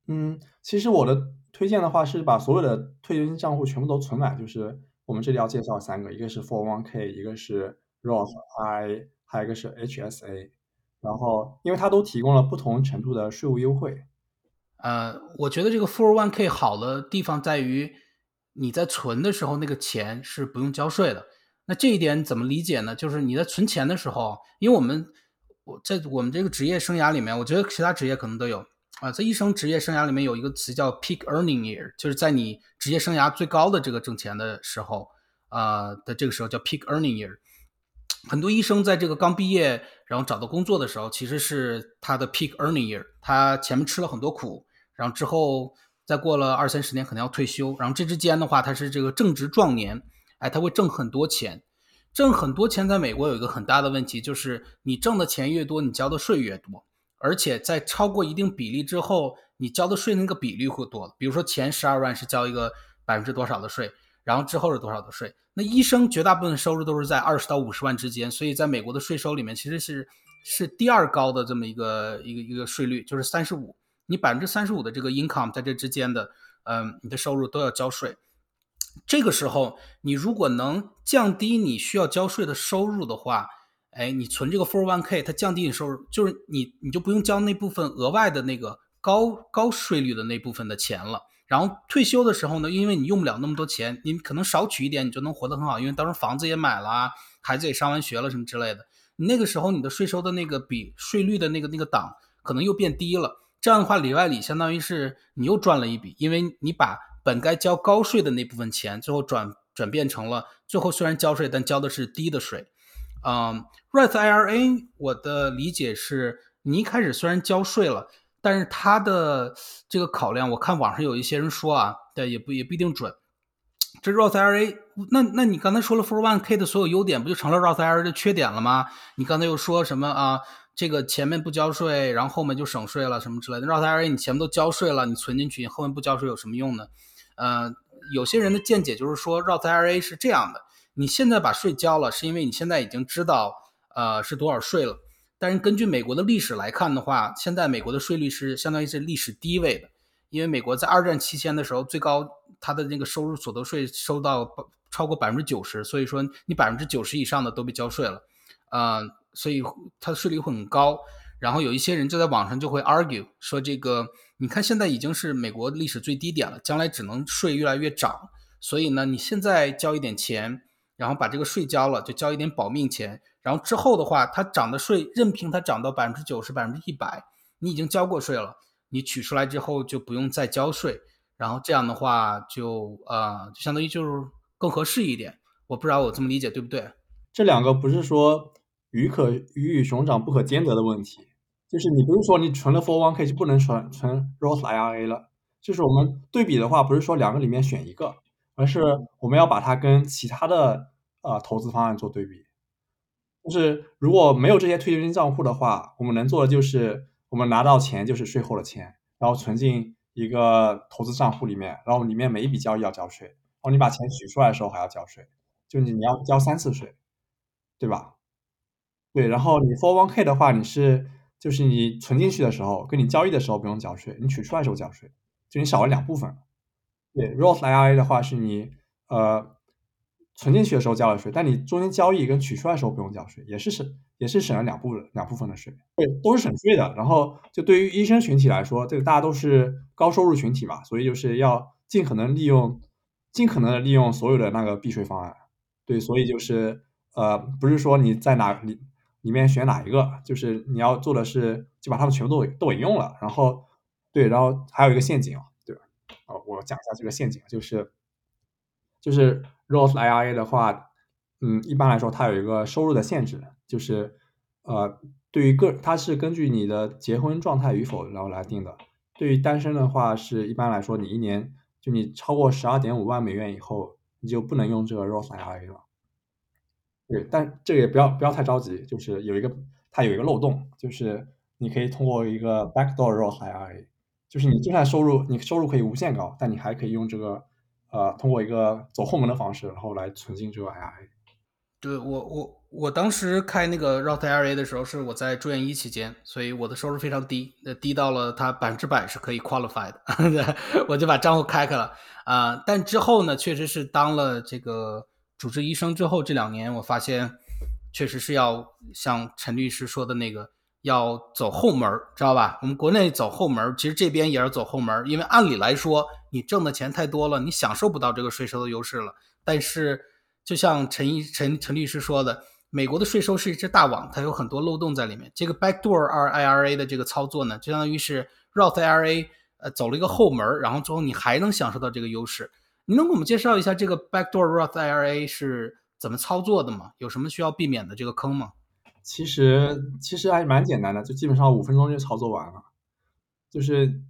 嗯，其实我的推荐的话是把所有的退休金账户全部都存满，就是我们这里要介绍三个，一个是 401k，一个是 Roth IRA，还有一个是 HSA。然后，因为它都提供了不同程度的税务优惠。呃，我觉得这个 401k 好的地方在于，你在存的时候那个钱是不用交税的。那这一点怎么理解呢？就是你在存钱的时候，因为我们我在我们这个职业生涯里面，我觉得其他职业可能都有啊，在医生职业生涯里面有一个词叫 peak earning year，就是在你职业生涯最高的这个挣钱的时候，啊的这个时候叫 peak earning year。很多医生在这个刚毕业，然后找到工作的时候，其实是他的 peak earning year，他前面吃了很多苦。然后之后再过了二三十年，可能要退休。然后这之间的话，他是这个正值壮年，哎，他会挣很多钱。挣很多钱，在美国有一个很大的问题，就是你挣的钱越多，你交的税越多。而且在超过一定比例之后，你交的税那个比例会多。比如说前十二万是交一个百分之多少的税，然后之后是多少的税。那医生绝大部分收入都是在二十到五十万之间，所以在美国的税收里面其实是是第二高的这么一个一个一个税率，就是三十五。你百分之三十五的这个 income 在这之间的，嗯，你的收入都要交税。这个时候，你如果能降低你需要交税的收入的话，哎，你存这个 four one k，它降低你收入，就是你你就不用交那部分额外的那个高高税率的那部分的钱了。然后退休的时候呢，因为你用不了那么多钱，你可能少取一点，你就能活得很好，因为当时候房子也买了，孩子也上完学了什么之类的。你那个时候你的税收的那个比税率的那个那个档可能又变低了。这样的话，里外里相当于是你又赚了一笔，因为你把本该交高税的那部分钱，最后转转变成了最后虽然交税，但交的是低的税。嗯，Roth IRA 我的理解是，你一开始虽然交税了，但是它的这个考量，我看网上有一些人说啊，对，也不也不一定准。这 Roth IRA，那那你刚才说了 401k 的所有优点，不就成了 Roth IRA 的缺点了吗？你刚才又说什么啊？这个前面不交税，然后后面就省税了，什么之类的。Roth IRA 你前面都交税了，你存进去，你后面不交税有什么用呢？呃，有些人的见解就是说，Roth IRA 是这样的：你现在把税交了，是因为你现在已经知道，呃，是多少税了。但是根据美国的历史来看的话，现在美国的税率是相当于是历史低位的，因为美国在二战期间的时候，最高它的那个收入所得税收到超过百分之九十，所以说你百分之九十以上的都被交税了，啊。所以它的税率会很高，然后有一些人就在网上就会 argue 说，这个你看现在已经是美国历史最低点了，将来只能税越来越涨，所以呢，你现在交一点钱，然后把这个税交了，就交一点保命钱，然后之后的话，它涨的税任凭它涨到百分之九十、百分之一百，你已经交过税了，你取出来之后就不用再交税，然后这样的话就呃，就相当于就是更合适一点。我不知道我这么理解对不对？这两个不是说。鱼可鱼与熊掌不可兼得的问题，就是你不是说你存了 401k 就不能存存 Roth IRA 了，就是我们对比的话，不是说两个里面选一个，而是我们要把它跟其他的呃投资方案做对比。就是如果没有这些退休金账户的话，我们能做的就是我们拿到钱就是税后的钱，然后存进一个投资账户里面，然后里面每一笔交易要交税，然后你把钱取出来的时候还要交税，就你你要交三次税，对吧？对，然后你 401k 的话，你是就是你存进去的时候，跟你交易的时候不用缴税，你取出来时候缴税，就你少了两部分。对，Roth IRA 的话是你呃存进去的时候交了税，但你中间交易跟取出来的时候不用缴税，也是省也是省了两部两部分的税。对，都是省税的。然后就对于医生群体来说，这个大家都是高收入群体嘛，所以就是要尽可能利用尽可能的利用所有的那个避税方案。对，所以就是呃不是说你在哪里。里面选哪一个？就是你要做的是，就把它们全部都都引用了。然后，对，然后还有一个陷阱，对吧？啊，我讲一下这个陷阱，就是就是 Roth IRA 的话，嗯，一般来说它有一个收入的限制，就是呃，对于个它是根据你的结婚状态与否然后来定的。对于单身的话，是一般来说你一年就你超过十二点五万美元以后，你就不能用这个 Roth IRA 了。对，但这个也不要不要太着急，就是有一个它有一个漏洞，就是你可以通过一个 backdoor Roth IRA，就是你就算收入你收入可以无限高，但你还可以用这个呃通过一个走后门的方式，然后来存进这个 IRA。对我我我当时开那个 Roth IRA 的时候，是我在住院医期间，所以我的收入非常低，那，低到了它百分之百是可以 qualify 的，我就把账户开开了啊。但之后呢，确实是当了这个主治医生之后，这两年我发现，确实是要像陈律师说的那个，要走后门，知道吧？我们国内走后门，其实这边也是走后门，因为按理来说，你挣的钱太多了，你享受不到这个税收的优势了，但是。就像陈一陈陈律师说的，美国的税收是一只大网，它有很多漏洞在里面。这个 backdoor IRA 的这个操作呢，就相当于是 Roth IRA 呃走了一个后门，然后最后你还能享受到这个优势。你能给我们介绍一下这个 backdoor Roth IRA 是怎么操作的吗？有什么需要避免的这个坑吗？其实其实还蛮简单的，就基本上五分钟就操作完了。就是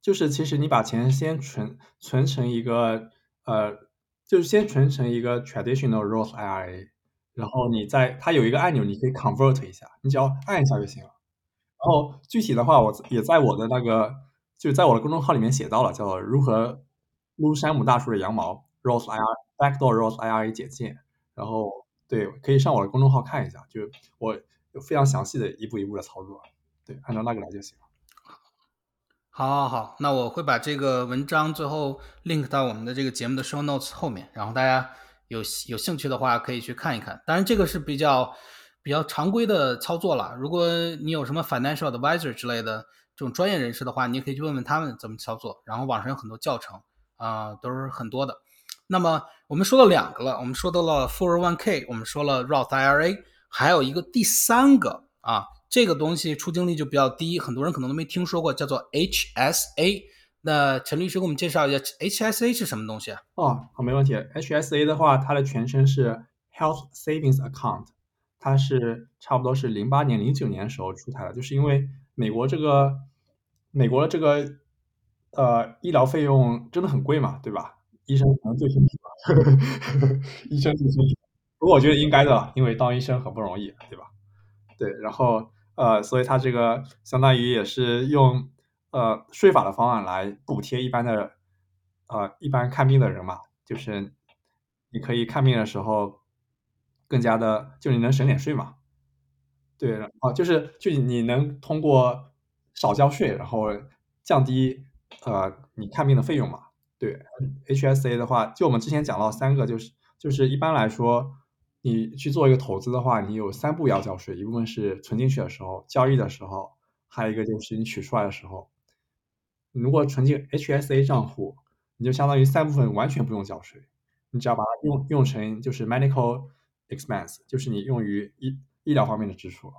就是其实你把钱先存存成一个呃。就是先存成一个 traditional Roth IRA，然后你在它有一个按钮，你可以 convert 一下，你只要按一下就行了。然后具体的话，我也在我的那个，就在我的公众号里面写到了，叫如何撸山姆大叔的羊毛 Rose IRA backdoor Rose IRA 简介。然后对，可以上我的公众号看一下，就我有非常详细的一步一步的操作，对，按照那个来就行了。好，好，好，那我会把这个文章最后 link 到我们的这个节目的 show notes 后面，然后大家有有兴趣的话可以去看一看。当然，这个是比较比较常规的操作了。如果你有什么 financial advisor 之类的这种专业人士的话，你也可以去问问他们怎么操作。然后网上有很多教程啊，都是很多的。那么我们说到两个了，我们说到了 401k，我们说了 Roth IRA，还有一个第三个啊。这个东西出镜率就比较低，很多人可能都没听说过，叫做 HSA。那陈律师给我们介绍一下 HSA 是什么东西啊？哦，好，没问题。HSA 的话，它的全称是 Health Savings Account，它是差不多是零八年、零九年时候出台的，就是因为美国这个美国的这个呃医疗费用真的很贵嘛，对吧？医生可能最清楚了，医生最清楚。不过我觉得应该的，因为当医生很不容易，对吧？对，然后。呃，所以它这个相当于也是用呃税法的方案来补贴一般的呃一般看病的人嘛，就是你可以看病的时候更加的，就你能省点税嘛。对，啊，就是就你能通过少交税，然后降低呃你看病的费用嘛。对，HSA 的话，就我们之前讲到三个，就是就是一般来说。你去做一个投资的话，你有三步要交税，一部分是存进去的时候，交易的时候，还有一个就是你取出来的时候。如果存进 HSA 账户，你就相当于三部分完全不用交税，你只要把它用用成就是 medical expense，就是你用于医医疗方面的支出。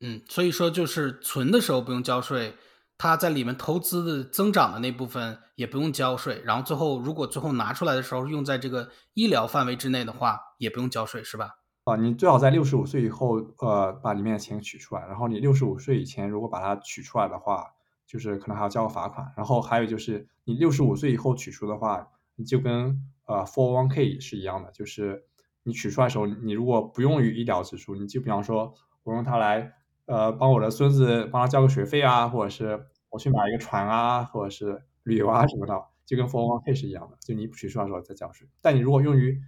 嗯，所以说就是存的时候不用交税。他在里面投资的增长的那部分也不用交税，然后最后如果最后拿出来的时候用在这个医疗范围之内的话，也不用交税，是吧？啊，你最好在六十五岁以后，呃，把里面的钱取出来，然后你六十五岁以前如果把它取出来的话，就是可能还要交个罚款。然后还有就是你六十五岁以后取出的话，你就跟呃 four one k 是一样的，就是你取出来的时候，你如果不用于医疗支出，你就比方说我用它来呃帮我的孙子帮他交个学费啊，或者是。我去买一个船啊，或者是旅游啊什么的，就跟 401k 是一样的，就你取出来的时候再交税。但你如果用于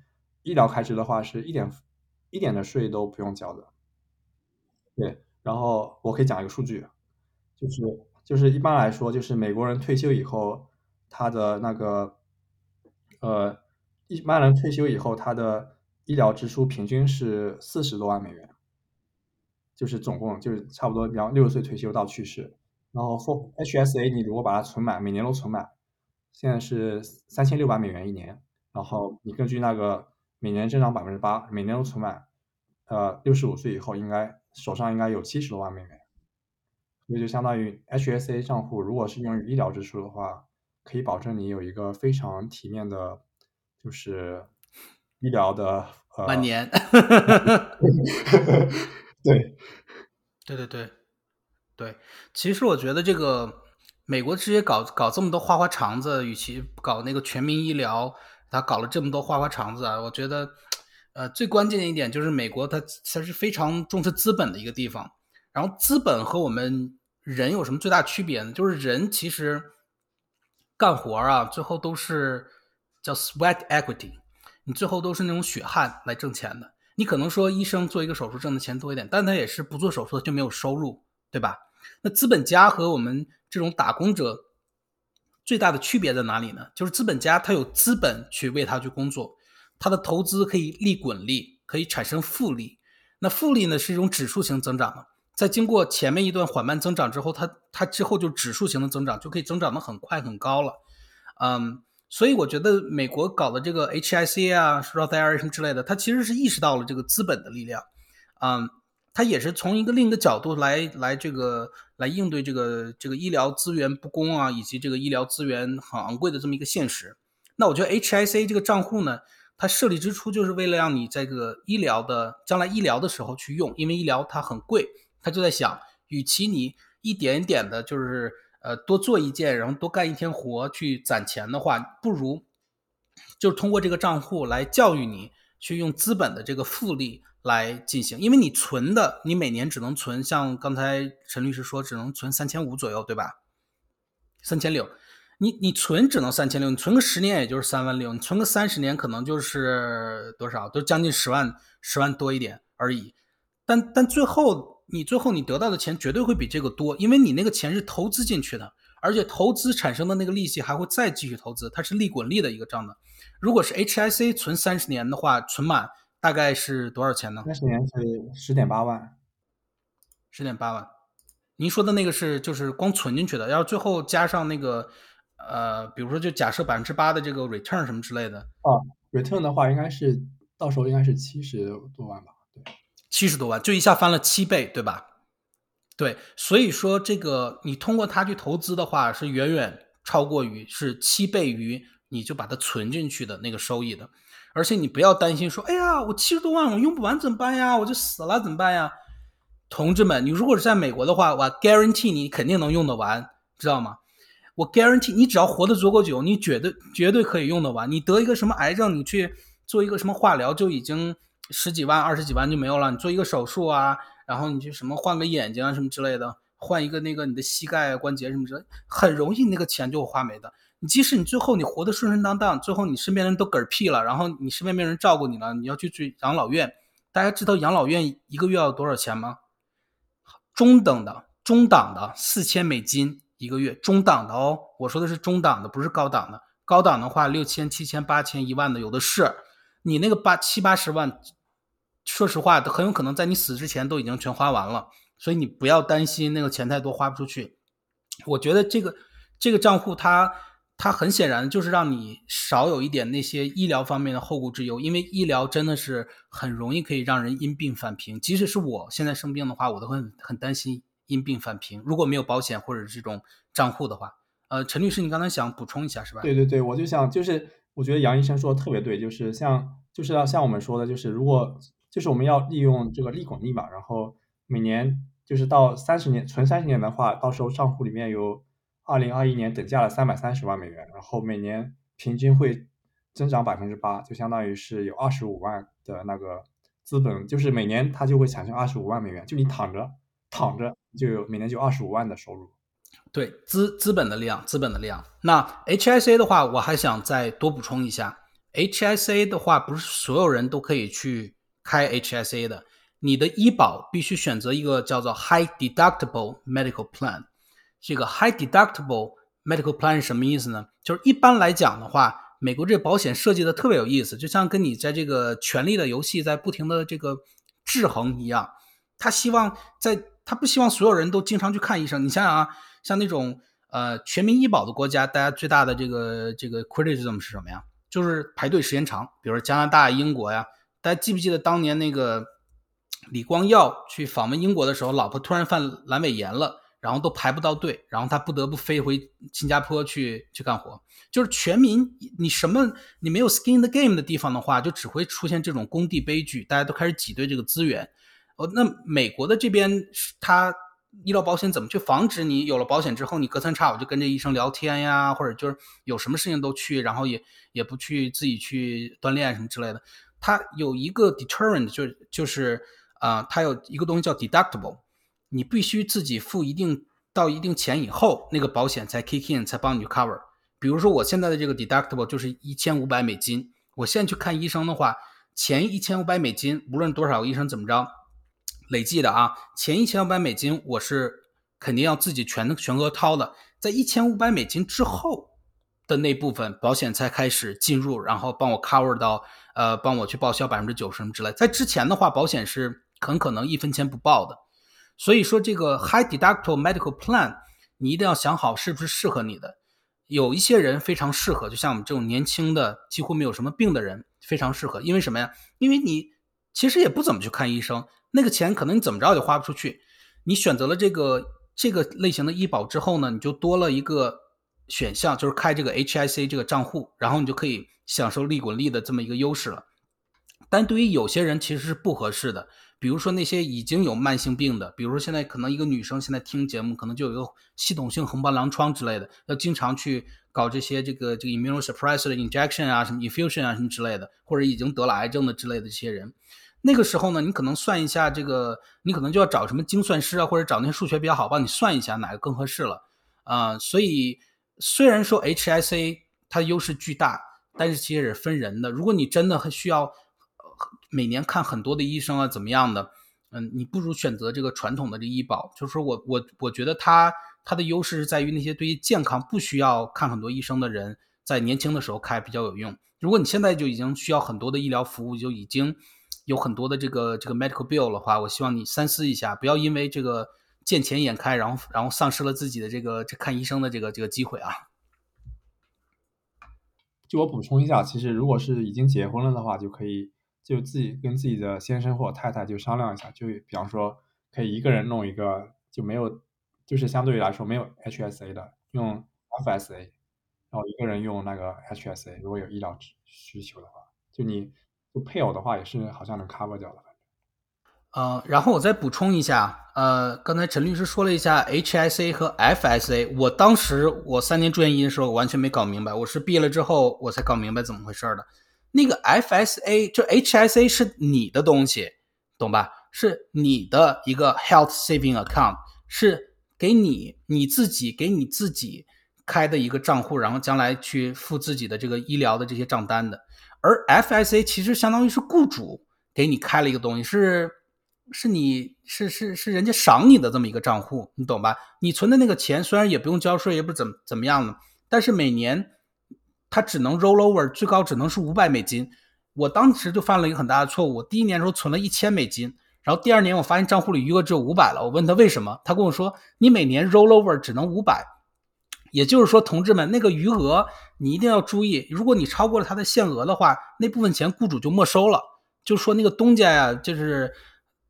医疗开支的话，是一点一点的税都不用交的。对，然后我可以讲一个数据，就是就是一般来说，就是美国人退休以后，他的那个呃，一般人退休以后，他的医疗支出平均是四十多万美元，就是总共就是差不多，比方六十岁退休到去世。然后 for HSA，你如果把它存满，每年都存满，现在是三千六百美元一年。然后你根据那个每年增长百分之八，每年都存满，呃，六十五岁以后应该手上应该有七十多万美元。所以就相当于 HSA 账户，如果是用于医疗支出的话，可以保证你有一个非常体面的，就是医疗的呃晚年。对，对对对对，其实我觉得这个美国直接搞搞这么多花花肠子，与其搞那个全民医疗，他搞了这么多花花肠子啊，我觉得，呃，最关键的一点就是美国它它是非常重视资本的一个地方。然后资本和我们人有什么最大区别呢？就是人其实干活啊，最后都是叫 sweat equity，你最后都是那种血汗来挣钱的。你可能说医生做一个手术挣的钱多一点，但他也是不做手术就没有收入，对吧？那资本家和我们这种打工者最大的区别在哪里呢？就是资本家他有资本去为他去工作，他的投资可以利滚利，可以产生复利。那复利呢是一种指数型增长的。在经过前面一段缓慢增长之后，它它之后就指数型的增长，就可以增长的很快很高了，嗯，所以我觉得美国搞的这个 HIC 啊、Roth IRA 什么之类的，它其实是意识到了这个资本的力量，嗯，它也是从一个另一个角度来来这个来应对这个这个医疗资源不公啊，以及这个医疗资源很昂贵的这么一个现实。那我觉得 HIC 这个账户呢？它设立之初就是为了让你这个医疗的将来医疗的时候去用，因为医疗它很贵。他就在想，与其你一点一点的，就是呃多做一件，然后多干一天活去攒钱的话，不如就是通过这个账户来教育你去用资本的这个复利来进行。因为你存的，你每年只能存，像刚才陈律师说，只能存三千五左右，对吧？三千六，你你存只能三千六，你存个十年也就是三万六，你存个三十年可能就是多少？都将近十万，十万多一点而已。但但最后。你最后你得到的钱绝对会比这个多，因为你那个钱是投资进去的，而且投资产生的那个利息还会再继续投资，它是利滚利的一个账的。如果是 HIC 存三十年的话，存满大概是多少钱呢？三十年是十点八万，十点八万。您说的那个是就是光存进去的，要最后加上那个呃，比如说就假设百分之八的这个 return 什么之类的。哦，return 的话应该是到时候应该是七十多万吧。七十多万，就一下翻了七倍，对吧？对，所以说这个你通过它去投资的话，是远远超过于是七倍于你就把它存进去的那个收益的。而且你不要担心说，哎呀，我七十多万我用不完怎么办呀？我就死了怎么办呀？同志们，你如果是在美国的话，我 guarantee 你肯定能用得完，知道吗？我 guarantee 你只要活得足够久，你绝对绝对可以用得完。你得一个什么癌症，你去做一个什么化疗就已经。十几万、二十几万就没有了。你做一个手术啊，然后你去什么换个眼睛啊什么之类的，换一个那个你的膝盖关节什么之类，很容易那个钱就花没的。你即使你最后你活得顺顺当当，最后你身边人都嗝屁了，然后你身边没人照顾你了，你要去去养老院。大家知道养老院一个月要多少钱吗？中等的、中档的四千美金一个月，中档的哦，我说的是中档的，不是高档的。高档的话六千、七千、八千、一万的有的是。你那个八七八十万，说实话，很有可能在你死之前都已经全花完了，所以你不要担心那个钱太多花不出去。我觉得这个这个账户，它它很显然就是让你少有一点那些医疗方面的后顾之忧，因为医疗真的是很容易可以让人因病返贫。即使是我现在生病的话，我都会很担心因病返贫。如果没有保险或者这种账户的话，呃，陈律师，你刚才想补充一下是吧？对对对，我就想就是。我觉得杨医生说的特别对，就是像就是要像我们说的，就是如果就是我们要利用这个利滚利嘛，然后每年就是到三十年存三十年的话，到时候账户里面有二零二一年等价了三百三十万美元，然后每年平均会增长百分之八，就相当于是有二十五万的那个资本，就是每年它就会产生二十五万美元，就你躺着躺着就有每年就二十五万的收入。对资资本的量，资本的量。那 HIC 的话，我还想再多补充一下，HIC 的话，不是所有人都可以去开 HIC 的。你的医保必须选择一个叫做 High Deductible Medical Plan。这个 High Deductible Medical Plan 是什么意思呢？就是一般来讲的话，美国这个保险设计的特别有意思，就像跟你在这个权力的游戏在不停的这个制衡一样。他希望在，他不希望所有人都经常去看医生。你想想啊。像那种呃全民医保的国家，大家最大的这个这个 criticism 是什么呀？就是排队时间长，比如加拿大、英国呀。大家记不记得当年那个李光耀去访问英国的时候，老婆突然犯阑尾炎了，然后都排不到队，然后他不得不飞回新加坡去去干活。就是全民，你什么你没有 skin the game 的地方的话，就只会出现这种工地悲剧，大家都开始挤兑这个资源。哦，那美国的这边，他医疗保险怎么去防止你有了保险之后，你隔三差五就跟这医生聊天呀，或者就是有什么事情都去，然后也也不去自己去锻炼什么之类的。它有一个 deterrent，就就是啊，它有一个东西叫 deductible，你必须自己付一定到一定钱以后，那个保险才 kick in，才帮你 cover。比如说我现在的这个 deductible 就是一千五百美金，我现在去看医生的话，前一千五百美金，无论多少个医生怎么着，累计的啊，前一千五百美金我是肯定要自己全全额掏的，在一千五百美金之后的那部分保险才开始进入，然后帮我 cover 到呃帮我去报销百分之九十什么之类，在之前的话，保险是很可能一分钱不报的，所以说这个 high deductible medical plan 你一定要想好是不是适合你的。有一些人非常适合，就像我们这种年轻的、几乎没有什么病的人，非常适合。因为什么呀？因为你其实也不怎么去看医生，那个钱可能你怎么着也花不出去。你选择了这个这个类型的医保之后呢，你就多了一个选项，就是开这个 HIC 这个账户，然后你就可以享受利滚利的这么一个优势了。但对于有些人其实是不合适的。比如说那些已经有慢性病的，比如说现在可能一个女生现在听节目，可能就有一个系统性横斑狼疮之类的，要经常去搞这些这个这个 immunosuppressor 的 injection 啊，什么 infusion 啊，什么之类的，或者已经得了癌症的之类的这些人，那个时候呢，你可能算一下这个，你可能就要找什么精算师啊，或者找那些数学比较好帮你算一下哪个更合适了啊。所以虽然说 HIC 它优势巨大，但是其实也是分人的。如果你真的很需要。每年看很多的医生啊，怎么样的？嗯，你不如选择这个传统的这医保。就是说我我我觉得它它的优势是在于那些对于健康不需要看很多医生的人，在年轻的时候开比较有用。如果你现在就已经需要很多的医疗服务，就已经有很多的这个这个 medical bill 的话，我希望你三思一下，不要因为这个见钱眼开，然后然后丧失了自己的这个这看医生的这个这个机会啊。就我补充一下，其实如果是已经结婚了的话，就可以。就自己跟自己的先生或太太就商量一下，就比方说可以一个人弄一个，就没有，就是相对于来说没有 HSA 的，用 FSA，然后一个人用那个 HSA，如果有医疗需求的话，就你就配偶的话也是好像能 cover 掉的。呃，然后我再补充一下，呃，刚才陈律师说了一下 HSA 和 FSA，我当时我三年住院医的时候完全没搞明白，我是毕业了之后我才搞明白怎么回事的。那个 FSA 就 HSA 是你的东西，懂吧？是你的一个 health saving account，是给你你自己给你自己开的一个账户，然后将来去付自己的这个医疗的这些账单的。而 FSA 其实相当于是雇主给你开了一个东西，是是你是是是人家赏你的这么一个账户，你懂吧？你存的那个钱虽然也不用交税，也不怎么怎么样了，但是每年。它只能 roll over，最高只能是五百美金。我当时就犯了一个很大的错误，第一年的时候存了一千美金，然后第二年我发现账户里余额只有五百了。我问他为什么，他跟我说你每年 roll over 只能五百，也就是说，同志们，那个余额你一定要注意，如果你超过了他的限额的话，那部分钱雇主就没收了。就说那个东家呀，就是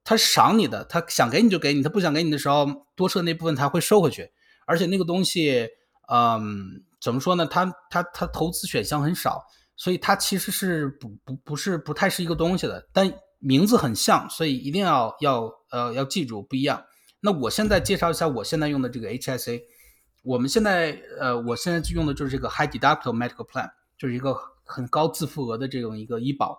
他赏你的，他想给你就给你，他不想给你的时候，多出的那部分他会收回去，而且那个东西，嗯。怎么说呢？他他他投资选项很少，所以它其实是不不不是不太是一个东西的。但名字很像，所以一定要要呃要记住不一样。那我现在介绍一下我现在用的这个 HSA。我们现在呃我现在用的就是这个 High Deductible Medical Plan，就是一个很高自付额的这种一个医保。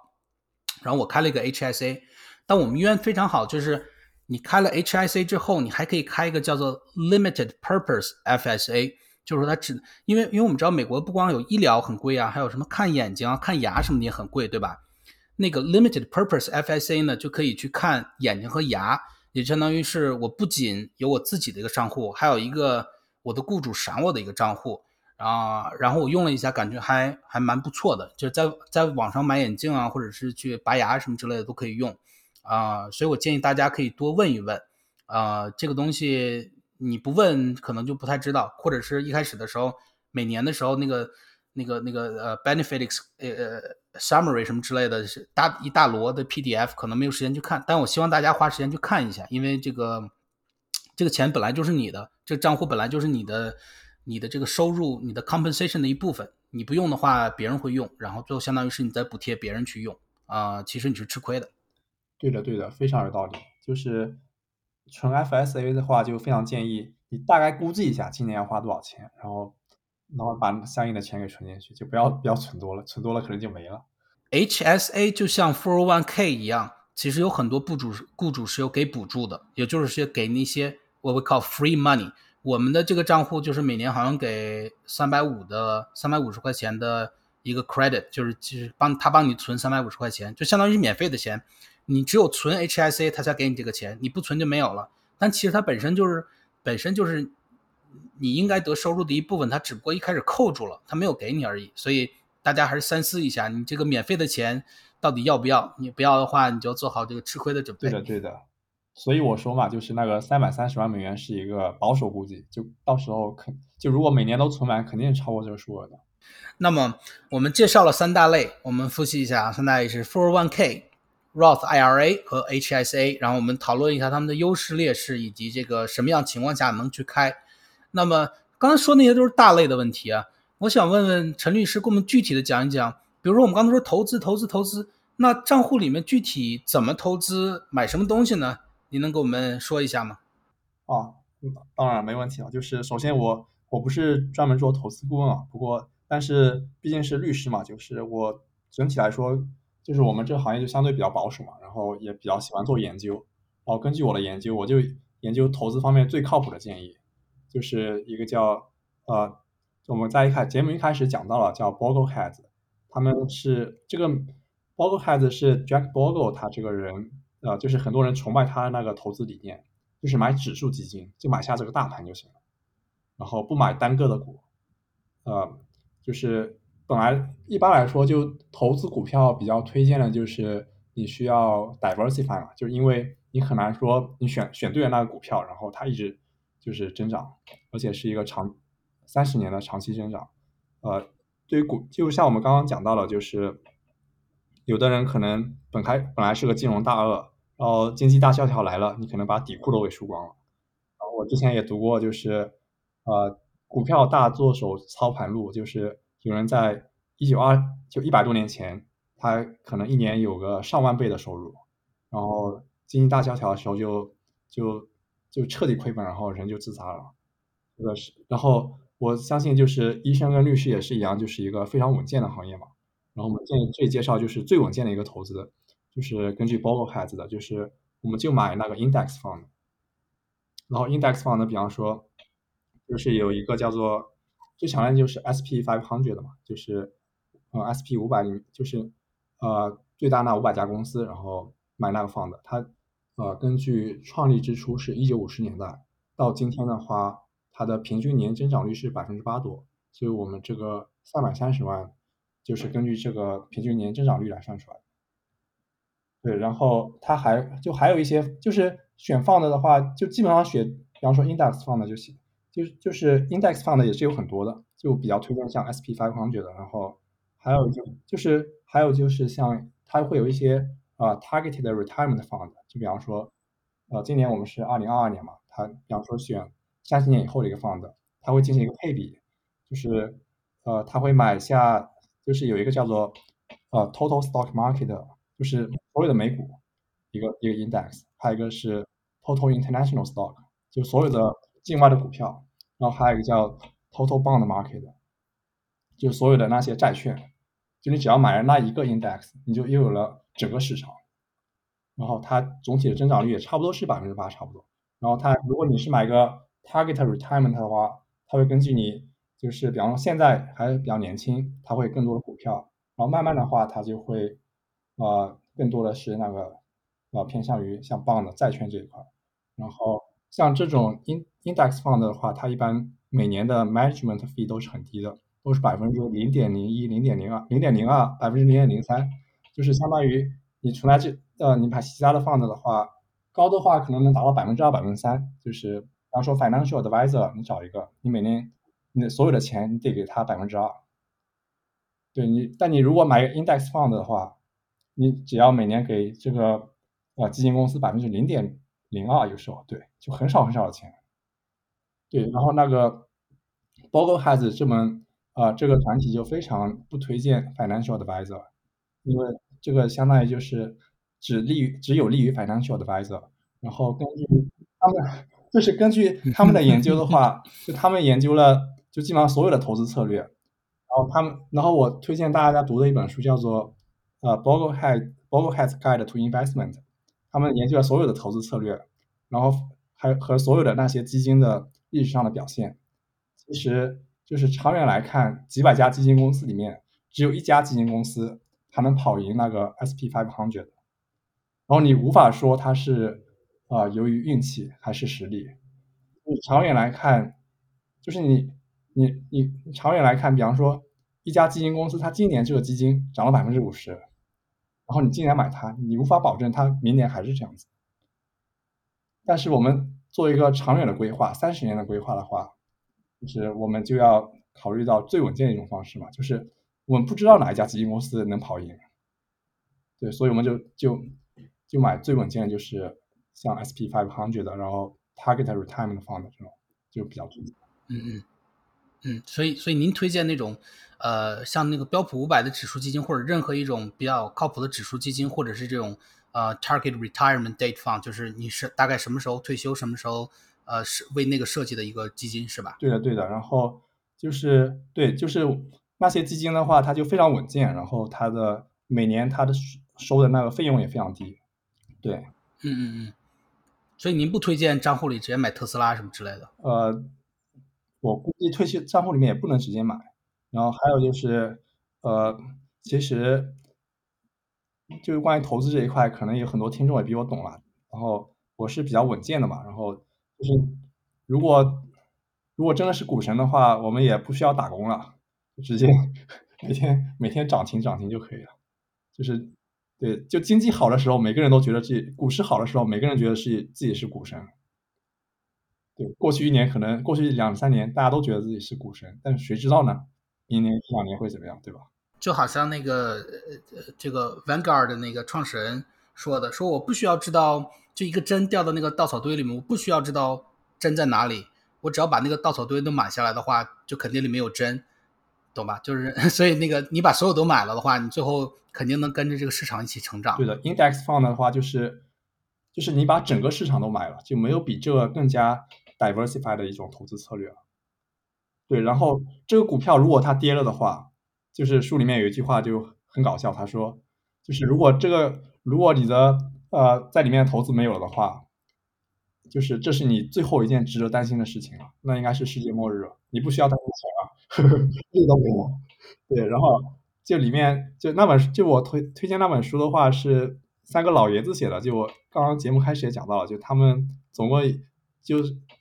然后我开了一个 HSA，但我们医院非常好，就是你开了 HSA 之后，你还可以开一个叫做 Limited Purpose FSA。就是说，它只因为因为我们知道美国不光有医疗很贵啊，还有什么看眼睛啊、看牙什么的也很贵，对吧？那个 limited purpose FSA 呢，就可以去看眼睛和牙，也相当于是我不仅有我自己的一个账户，还有一个我的雇主赏我的一个账户啊。然后我用了一下，感觉还还蛮不错的，就是在在网上买眼镜啊，或者是去拔牙什么之类的都可以用啊。所以我建议大家可以多问一问啊，这个东西。你不问可能就不太知道，或者是一开始的时候，每年的时候那个那个那个呃 benefits 呃呃 summary 什么之类的，是大一大摞的 PDF，可能没有时间去看。但我希望大家花时间去看一下，因为这个这个钱本来就是你的，这账户本来就是你的，你的这个收入，你的 compensation 的一部分。你不用的话，别人会用，然后最后相当于是你在补贴别人去用啊，其实你是吃亏的。对的，对的，非常有道理。就是纯 FSA 的话，就非常建议你大概估计一下今年要花多少钱，然后然后把相应的钱给存进去，就不要不要存多了，存多了可能就没了。HSA 就像 401k 一样，其实有很多雇主雇主是有给补助的，也就是说给那些。我会靠 free money，我们的这个账户就是每年好像给三百五的三百五十块钱的一个 credit，就是就是帮他帮你存三百五十块钱，就相当于免费的钱。你只有存 HSA，他才给你这个钱，你不存就没有了。但其实它本身就是本身就是你应该得收入的一部分，它只不过一开始扣住了，它没有给你而已。所以大家还是三思一下，你这个免费的钱到底要不要？你不要的话，你就做好这个吃亏的准备。对的，对的。所以我说嘛，就是那个三百三十万美元是一个保守估计，就到时候肯就如果每年都存满，肯定是超过这个数额的。那么我们介绍了三大类，我们复习一下啊，三大类是 401k、Roth IRA 和 HSA，然后我们讨论一下它们的优势劣势以及这个什么样情况下能去开。那么刚才说那些都是大类的问题啊，我想问问陈律师，给我们具体的讲一讲，比如说我们刚才说投资、投资、投资，那账户里面具体怎么投资，买什么东西呢？你能给我们说一下吗？啊，当然没问题啊。就是首先我我不是专门做投资顾问啊，不过但是毕竟是律师嘛，就是我整体来说，就是我们这个行业就相对比较保守嘛，然后也比较喜欢做研究。然后根据我的研究，我就研究投资方面最靠谱的建议，就是一个叫呃，我们在一开节目一开始讲到了叫 Bogleheads，他们是这个 Bogleheads 是 Jack Bogle 他这个人。呃，就是很多人崇拜他那个投资理念，就是买指数基金，就买下这个大盘就行了，然后不买单个的股。呃，就是本来一般来说，就投资股票比较推荐的就是你需要 diversify 嘛，就是因为你很难说你选选对了那个股票，然后它一直就是增长，而且是一个长三十年的长期增长。呃，对于股，就像我们刚刚讲到了，就是有的人可能本开本来是个金融大鳄。然后经济大萧条来了，你可能把底裤都给输光了。然后我之前也读过，就是呃，股票大作手操盘路，就是有人在一九二就一百多年前，他可能一年有个上万倍的收入，然后经济大萧条的时候就就就彻底亏本，然后人就自杀了。这个是，然后我相信就是医生跟律师也是一样，就是一个非常稳健的行业嘛。然后我们建议这里介绍就是最稳健的一个投资。就是根据 Bogle 孩子的，就是我们就买那个 Index Fund，然后 Index Fund 比方说，就是有一个叫做最常见就是 SP Five Hundred 的嘛，就是呃 SP 五百里就是呃最大那五百家公司，然后买那个 fund，它呃根据创立之初是一九五十年代到今天的话，它的平均年增长率是百分之八多，所以我们这个三百三十万就是根据这个平均年增长率来算出来。对，然后它还就还有一些，就是选放的的话，就基本上选，比方说 index 放的就行，就是就是 index 放的也是有很多的，就比较推荐像 SP five hundred 的，然后还有就就是还有就是像它会有一些啊 targeted retirement fund，就比方说，呃，今年我们是二零二二年嘛，它比方说选三十年以后的一个 fund，它会进行一个配比，就是呃，它会买下，就是有一个叫做呃 total stock market。就是所有的美股一个一个 index，还有一个是 total international stock，就所有的境外的股票，然后还有一个叫 total bond market，就所有的那些债券，就你只要买了那一个 index，你就拥有了整个市场，然后它总体的增长率也差不多是百分之八，差不多。然后它如果你是买个 target retirement 的话，它会根据你就是比方说现在还比较年轻，它会更多的股票，然后慢慢的话它就会。呃，更多的是那个呃，偏向于像 bond 债券这一块。然后像这种 in index fund 的话，它一般每年的 management fee 都是很低的，都是百分之零点零一、零点零二、零点零二、百分之零点零三，就是相当于你存在这呃，你买其他的 fund 的话，高的话可能能达到百分之二、百分之三。就是比方说 financial advisor，你找一个，你每年你的所有的钱你得给他百分之二。对你，但你如果买个 index fund 的话，你只要每年给这个呃基金公司百分之零点零二有时候对，就很少很少的钱。对，然后那个 Bogleheads 这门啊、这个团体就非常不推荐 financial advisor，因为这个相当于就是只利于只有利于 financial advisor。然后根据他们就是根据他们的研究的话，就他们研究了就基本上所有的投资策略，然后他们然后我推荐大家读的一本书叫做呃 Boglehead Boglehead's Guide to Investment，他们研究了所有的投资策略，然后还和所有的那些基金的历史上的表现，其实就是长远来看，几百家基金公司里面只有一家基金公司它能跑赢那个 SP 500，然后你无法说它是啊、呃由于运气还是实力，你长远来看，就是你你你长远来看，比方说一家基金公司，它今年这个基金涨了百分之五十，然后你今年买它，你无法保证它明年还是这样子。但是我们做一个长远的规划，三十年的规划的话，就是我们就要考虑到最稳健的一种方式嘛，就是我们不知道哪一家基金公司能跑赢，对，所以我们就就就买最稳健的，就是像 SP five hundred 的，然后 Target Retirement Fund 这种就比较推荐。嗯嗯嗯，所以所以您推荐那种呃，像那个标普五百的指数基金，或者任何一种比较靠谱的指数基金，或者是这种呃 target retirement date fund，就是你是大概什么时候退休，什么时候呃是为那个设计的一个基金是吧？对的，对的。然后就是对，就是那些基金的话，它就非常稳健，然后它的每年它的收收的那个费用也非常低。对，嗯嗯嗯。所以您不推荐账户里直接买特斯拉什么之类的？呃，我估计退休账户里面也不能直接买。然后还有就是，呃，其实就是关于投资这一块，可能有很多听众也比我懂了。然后我是比较稳健的嘛，然后就是如果如果真的是股神的话，我们也不需要打工了，直接每天每天涨停涨停就可以了。就是对，就经济好的时候，每个人都觉得自己股市好的时候，每个人觉得是自己是股神。对，过去一年可能过去两三年，大家都觉得自己是股神，但是谁知道呢？明年一两年会怎么样，对吧？就好像那个呃这个 Vanguard 的那个创始人说的，说我不需要知道就一个针掉到那个稻草堆里面，我不需要知道针在哪里，我只要把那个稻草堆都买下来的话，就肯定里面有针，懂吧？就是 所以那个你把所有都买了的话，你最后肯定能跟着这个市场一起成长。对的，index fund 的话，就是就是你把整个市场都买了，就没有比这个更加 diversified 的一种投资策略了。对，然后这个股票如果它跌了的话，就是书里面有一句话就很搞笑，他说，就是如果这个如果你的呃在里面投资没有了的话，就是这是你最后一件值得担心的事情了，那应该是世界末日了，你不需要担心钱了，这都没有。对，然后就里面就那本就我推推荐那本书的话是三个老爷子写的，就我刚刚节目开始也讲到了，就他们总共就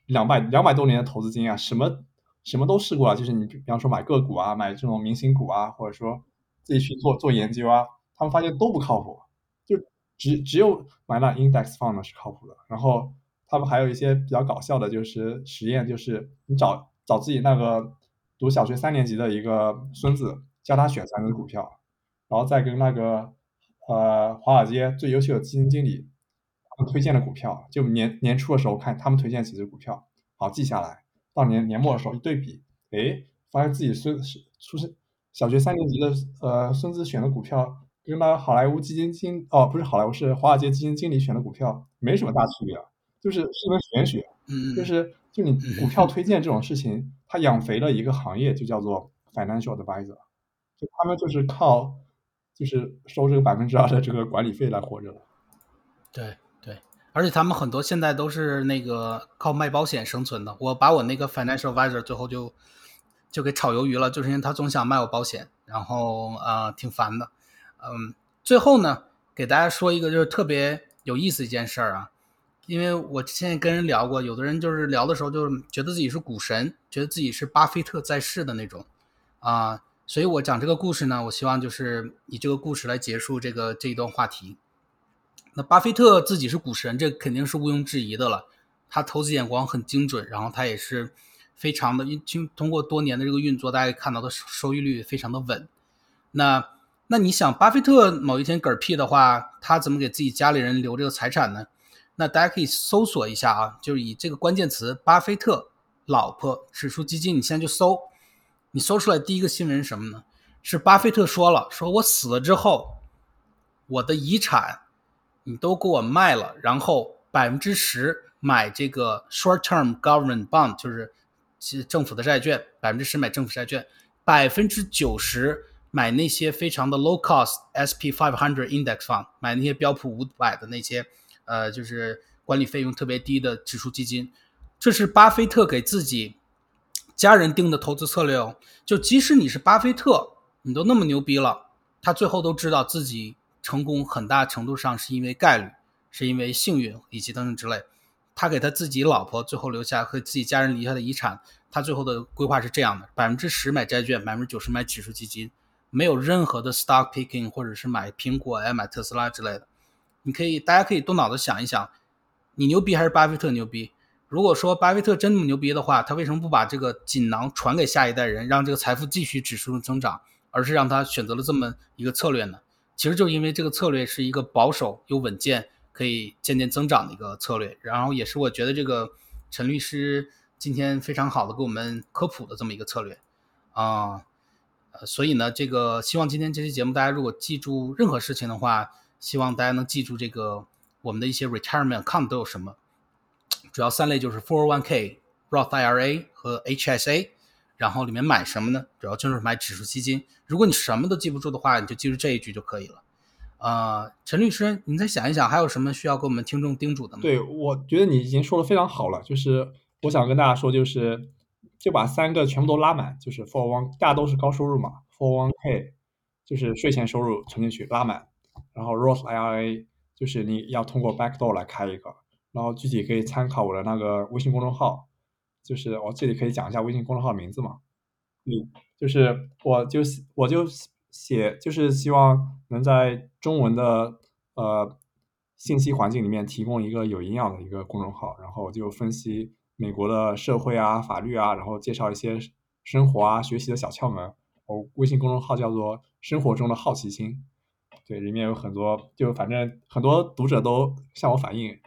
两百两百多年的投资经验，什么什么都试过了，就是你比方说买个股啊，买这种明星股啊，或者说自己去做做研究啊，他们发现都不靠谱，就只只有买那 index fund 是靠谱的。然后他们还有一些比较搞笑的，就是实验，就是你找找自己那个读小学三年级的一个孙子，教他选三只股票，然后再跟那个呃华尔街最优秀的基金经理他们推荐的股票，就年年初的时候看他们推荐几只股票，好记下来。到年年末的时候一对比，哎，发现自己孙是出生小学三年级的呃孙子选的股票，跟那好莱坞基金经哦不是好莱坞是华尔街基金经理选的股票没什么大区别，就是是门玄学，嗯，就是就你股票推荐这种事情，它养肥了一个行业，就叫做 financial advisor，就他们就是靠就是收这个百分之二的这个管理费来活着的。对对，而且他们很多现在都是那个靠卖保险生存的。我把我那个 financial advisor 最后就就给炒鱿鱼了，就是因为他总想卖我保险，然后呃挺烦的。嗯，最后呢，给大家说一个就是特别有意思一件事儿啊，因为我之前也跟人聊过，有的人就是聊的时候就是觉得自己是股神，觉得自己是巴菲特在世的那种啊。所以我讲这个故事呢，我希望就是以这个故事来结束这个这一段话题。那巴菲特自己是股神，这肯定是毋庸置疑的了。他投资眼光很精准，然后他也是非常的，经通过多年的这个运作，大家看到的收收益率非常的稳。那那你想，巴菲特某一天嗝屁的话，他怎么给自己家里人留这个财产呢？那大家可以搜索一下啊，就是以这个关键词“巴菲特老婆指数基金”，你现在就搜，你搜出来第一个新闻是什么呢？是巴菲特说了，说我死了之后，我的遗产你都给我卖了，然后百分之十买这个 short-term government bond，就是政府的债券，百分之十买政府债券，百分之九十买那些非常的 low cost SP 500 index fund，买那些标普五百的那些。呃，就是管理费用特别低的指数基金，这是巴菲特给自己家人定的投资策略哦。就即使你是巴菲特，你都那么牛逼了，他最后都知道自己成功很大程度上是因为概率，是因为幸运以及等等之类。他给他自己老婆最后留下和自己家人留下的遗产，他最后的规划是这样的：百分之十买债券，百分之九十买指数基金，没有任何的 stock picking 或者是买苹果呀、买特斯拉之类的。你可以，大家可以动脑子想一想，你牛逼还是巴菲特牛逼？如果说巴菲特真那么牛逼的话，他为什么不把这个锦囊传给下一代人，让这个财富继续指数增长，而是让他选择了这么一个策略呢？其实就因为这个策略是一个保守又稳健，可以渐渐增长的一个策略。然后也是我觉得这个陈律师今天非常好的给我们科普的这么一个策略啊。呃，所以呢，这个希望今天这期节目大家如果记住任何事情的话。希望大家能记住这个我们的一些 retirement account 都有什么，主要三类就是 401k、Roth IRA 和 HSA，然后里面买什么呢？主要就是买指数基金。如果你什么都记不住的话，你就记住这一句就可以了。呃，陈律师，你再想一想，还有什么需要给我们听众叮嘱的吗？对，我觉得你已经说的非常好了。就是我想跟大家说，就是就把三个全部都拉满，就是401，大家都是高收入嘛，401k 就是税前收入存进去拉满。然后 Roth IRA 就是你要通过 backdoor 来开一个，然后具体可以参考我的那个微信公众号，就是我这里可以讲一下微信公众号名字嘛，嗯，就是我就我就写就是希望能在中文的呃信息环境里面提供一个有营养的一个公众号，然后就分析美国的社会啊、法律啊，然后介绍一些生活啊、学习的小窍门。我微信公众号叫做生活中的好奇心。对，里面有很多，就反正很多读者都向我反映，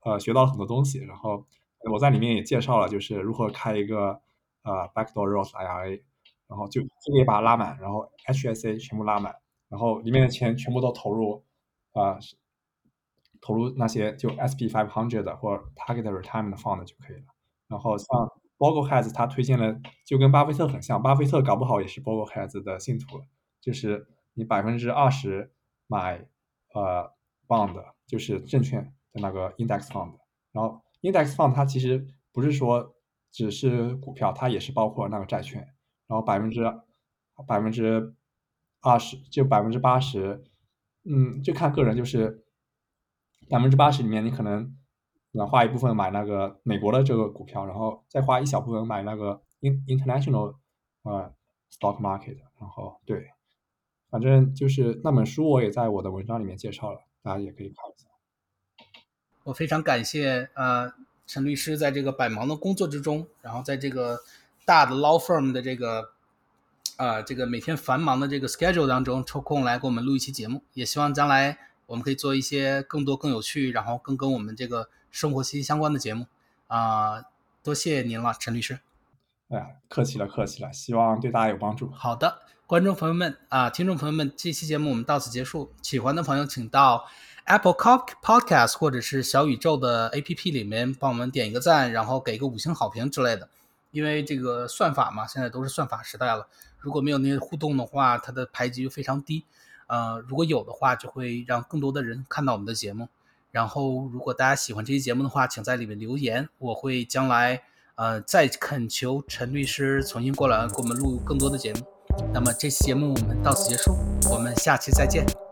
呃，学到了很多东西。然后我在里面也介绍了，就是如何开一个呃 backdoor Roth IRA，然后就这个也把它拉满，然后 HSA 全部拉满，然后里面的钱全部都投入啊，投入那些就 SP five hundred 或 Target Retirement Fund 就可以了。然后像 Bogleheads 他推荐了，就跟巴菲特很像，巴菲特搞不好也是 Bogleheads 的信徒，就是。你百分之二十买呃 bond 就是证券的那个 index fund，然后 index fund 它其实不是说只是股票，它也是包括那个债券，然后百分之百分之二十就百分之八十，嗯，就看个人，就是百分之八十里面你可能能花一部分买那个美国的这个股票，然后再花一小部分买那个 in international 呃 stock market，然后对。反正就是那本书，我也在我的文章里面介绍了，大家也可以看一下。我非常感谢呃陈律师在这个百忙的工作之中，然后在这个大的 law firm 的这个呃这个每天繁忙的这个 schedule 当中抽空来给我们录一期节目。也希望将来我们可以做一些更多更有趣，然后更跟我们这个生活息息相关的节目啊！多谢您了，陈律师。哎呀，客气了，客气了，希望对大家有帮助。好的。观众朋友们啊，听众朋友们，这期节目我们到此结束。喜欢的朋友，请到 Apple Podcast 或者是小宇宙的 APP 里面帮我们点一个赞，然后给个五星好评之类的。因为这个算法嘛，现在都是算法时代了，如果没有那些互动的话，它的排级就非常低。呃，如果有的话，就会让更多的人看到我们的节目。然后，如果大家喜欢这期节目的话，请在里面留言，我会将来呃再恳求陈律师重新过来给我们录更多的节目。那么这期节目我们到此结束，我们下期再见。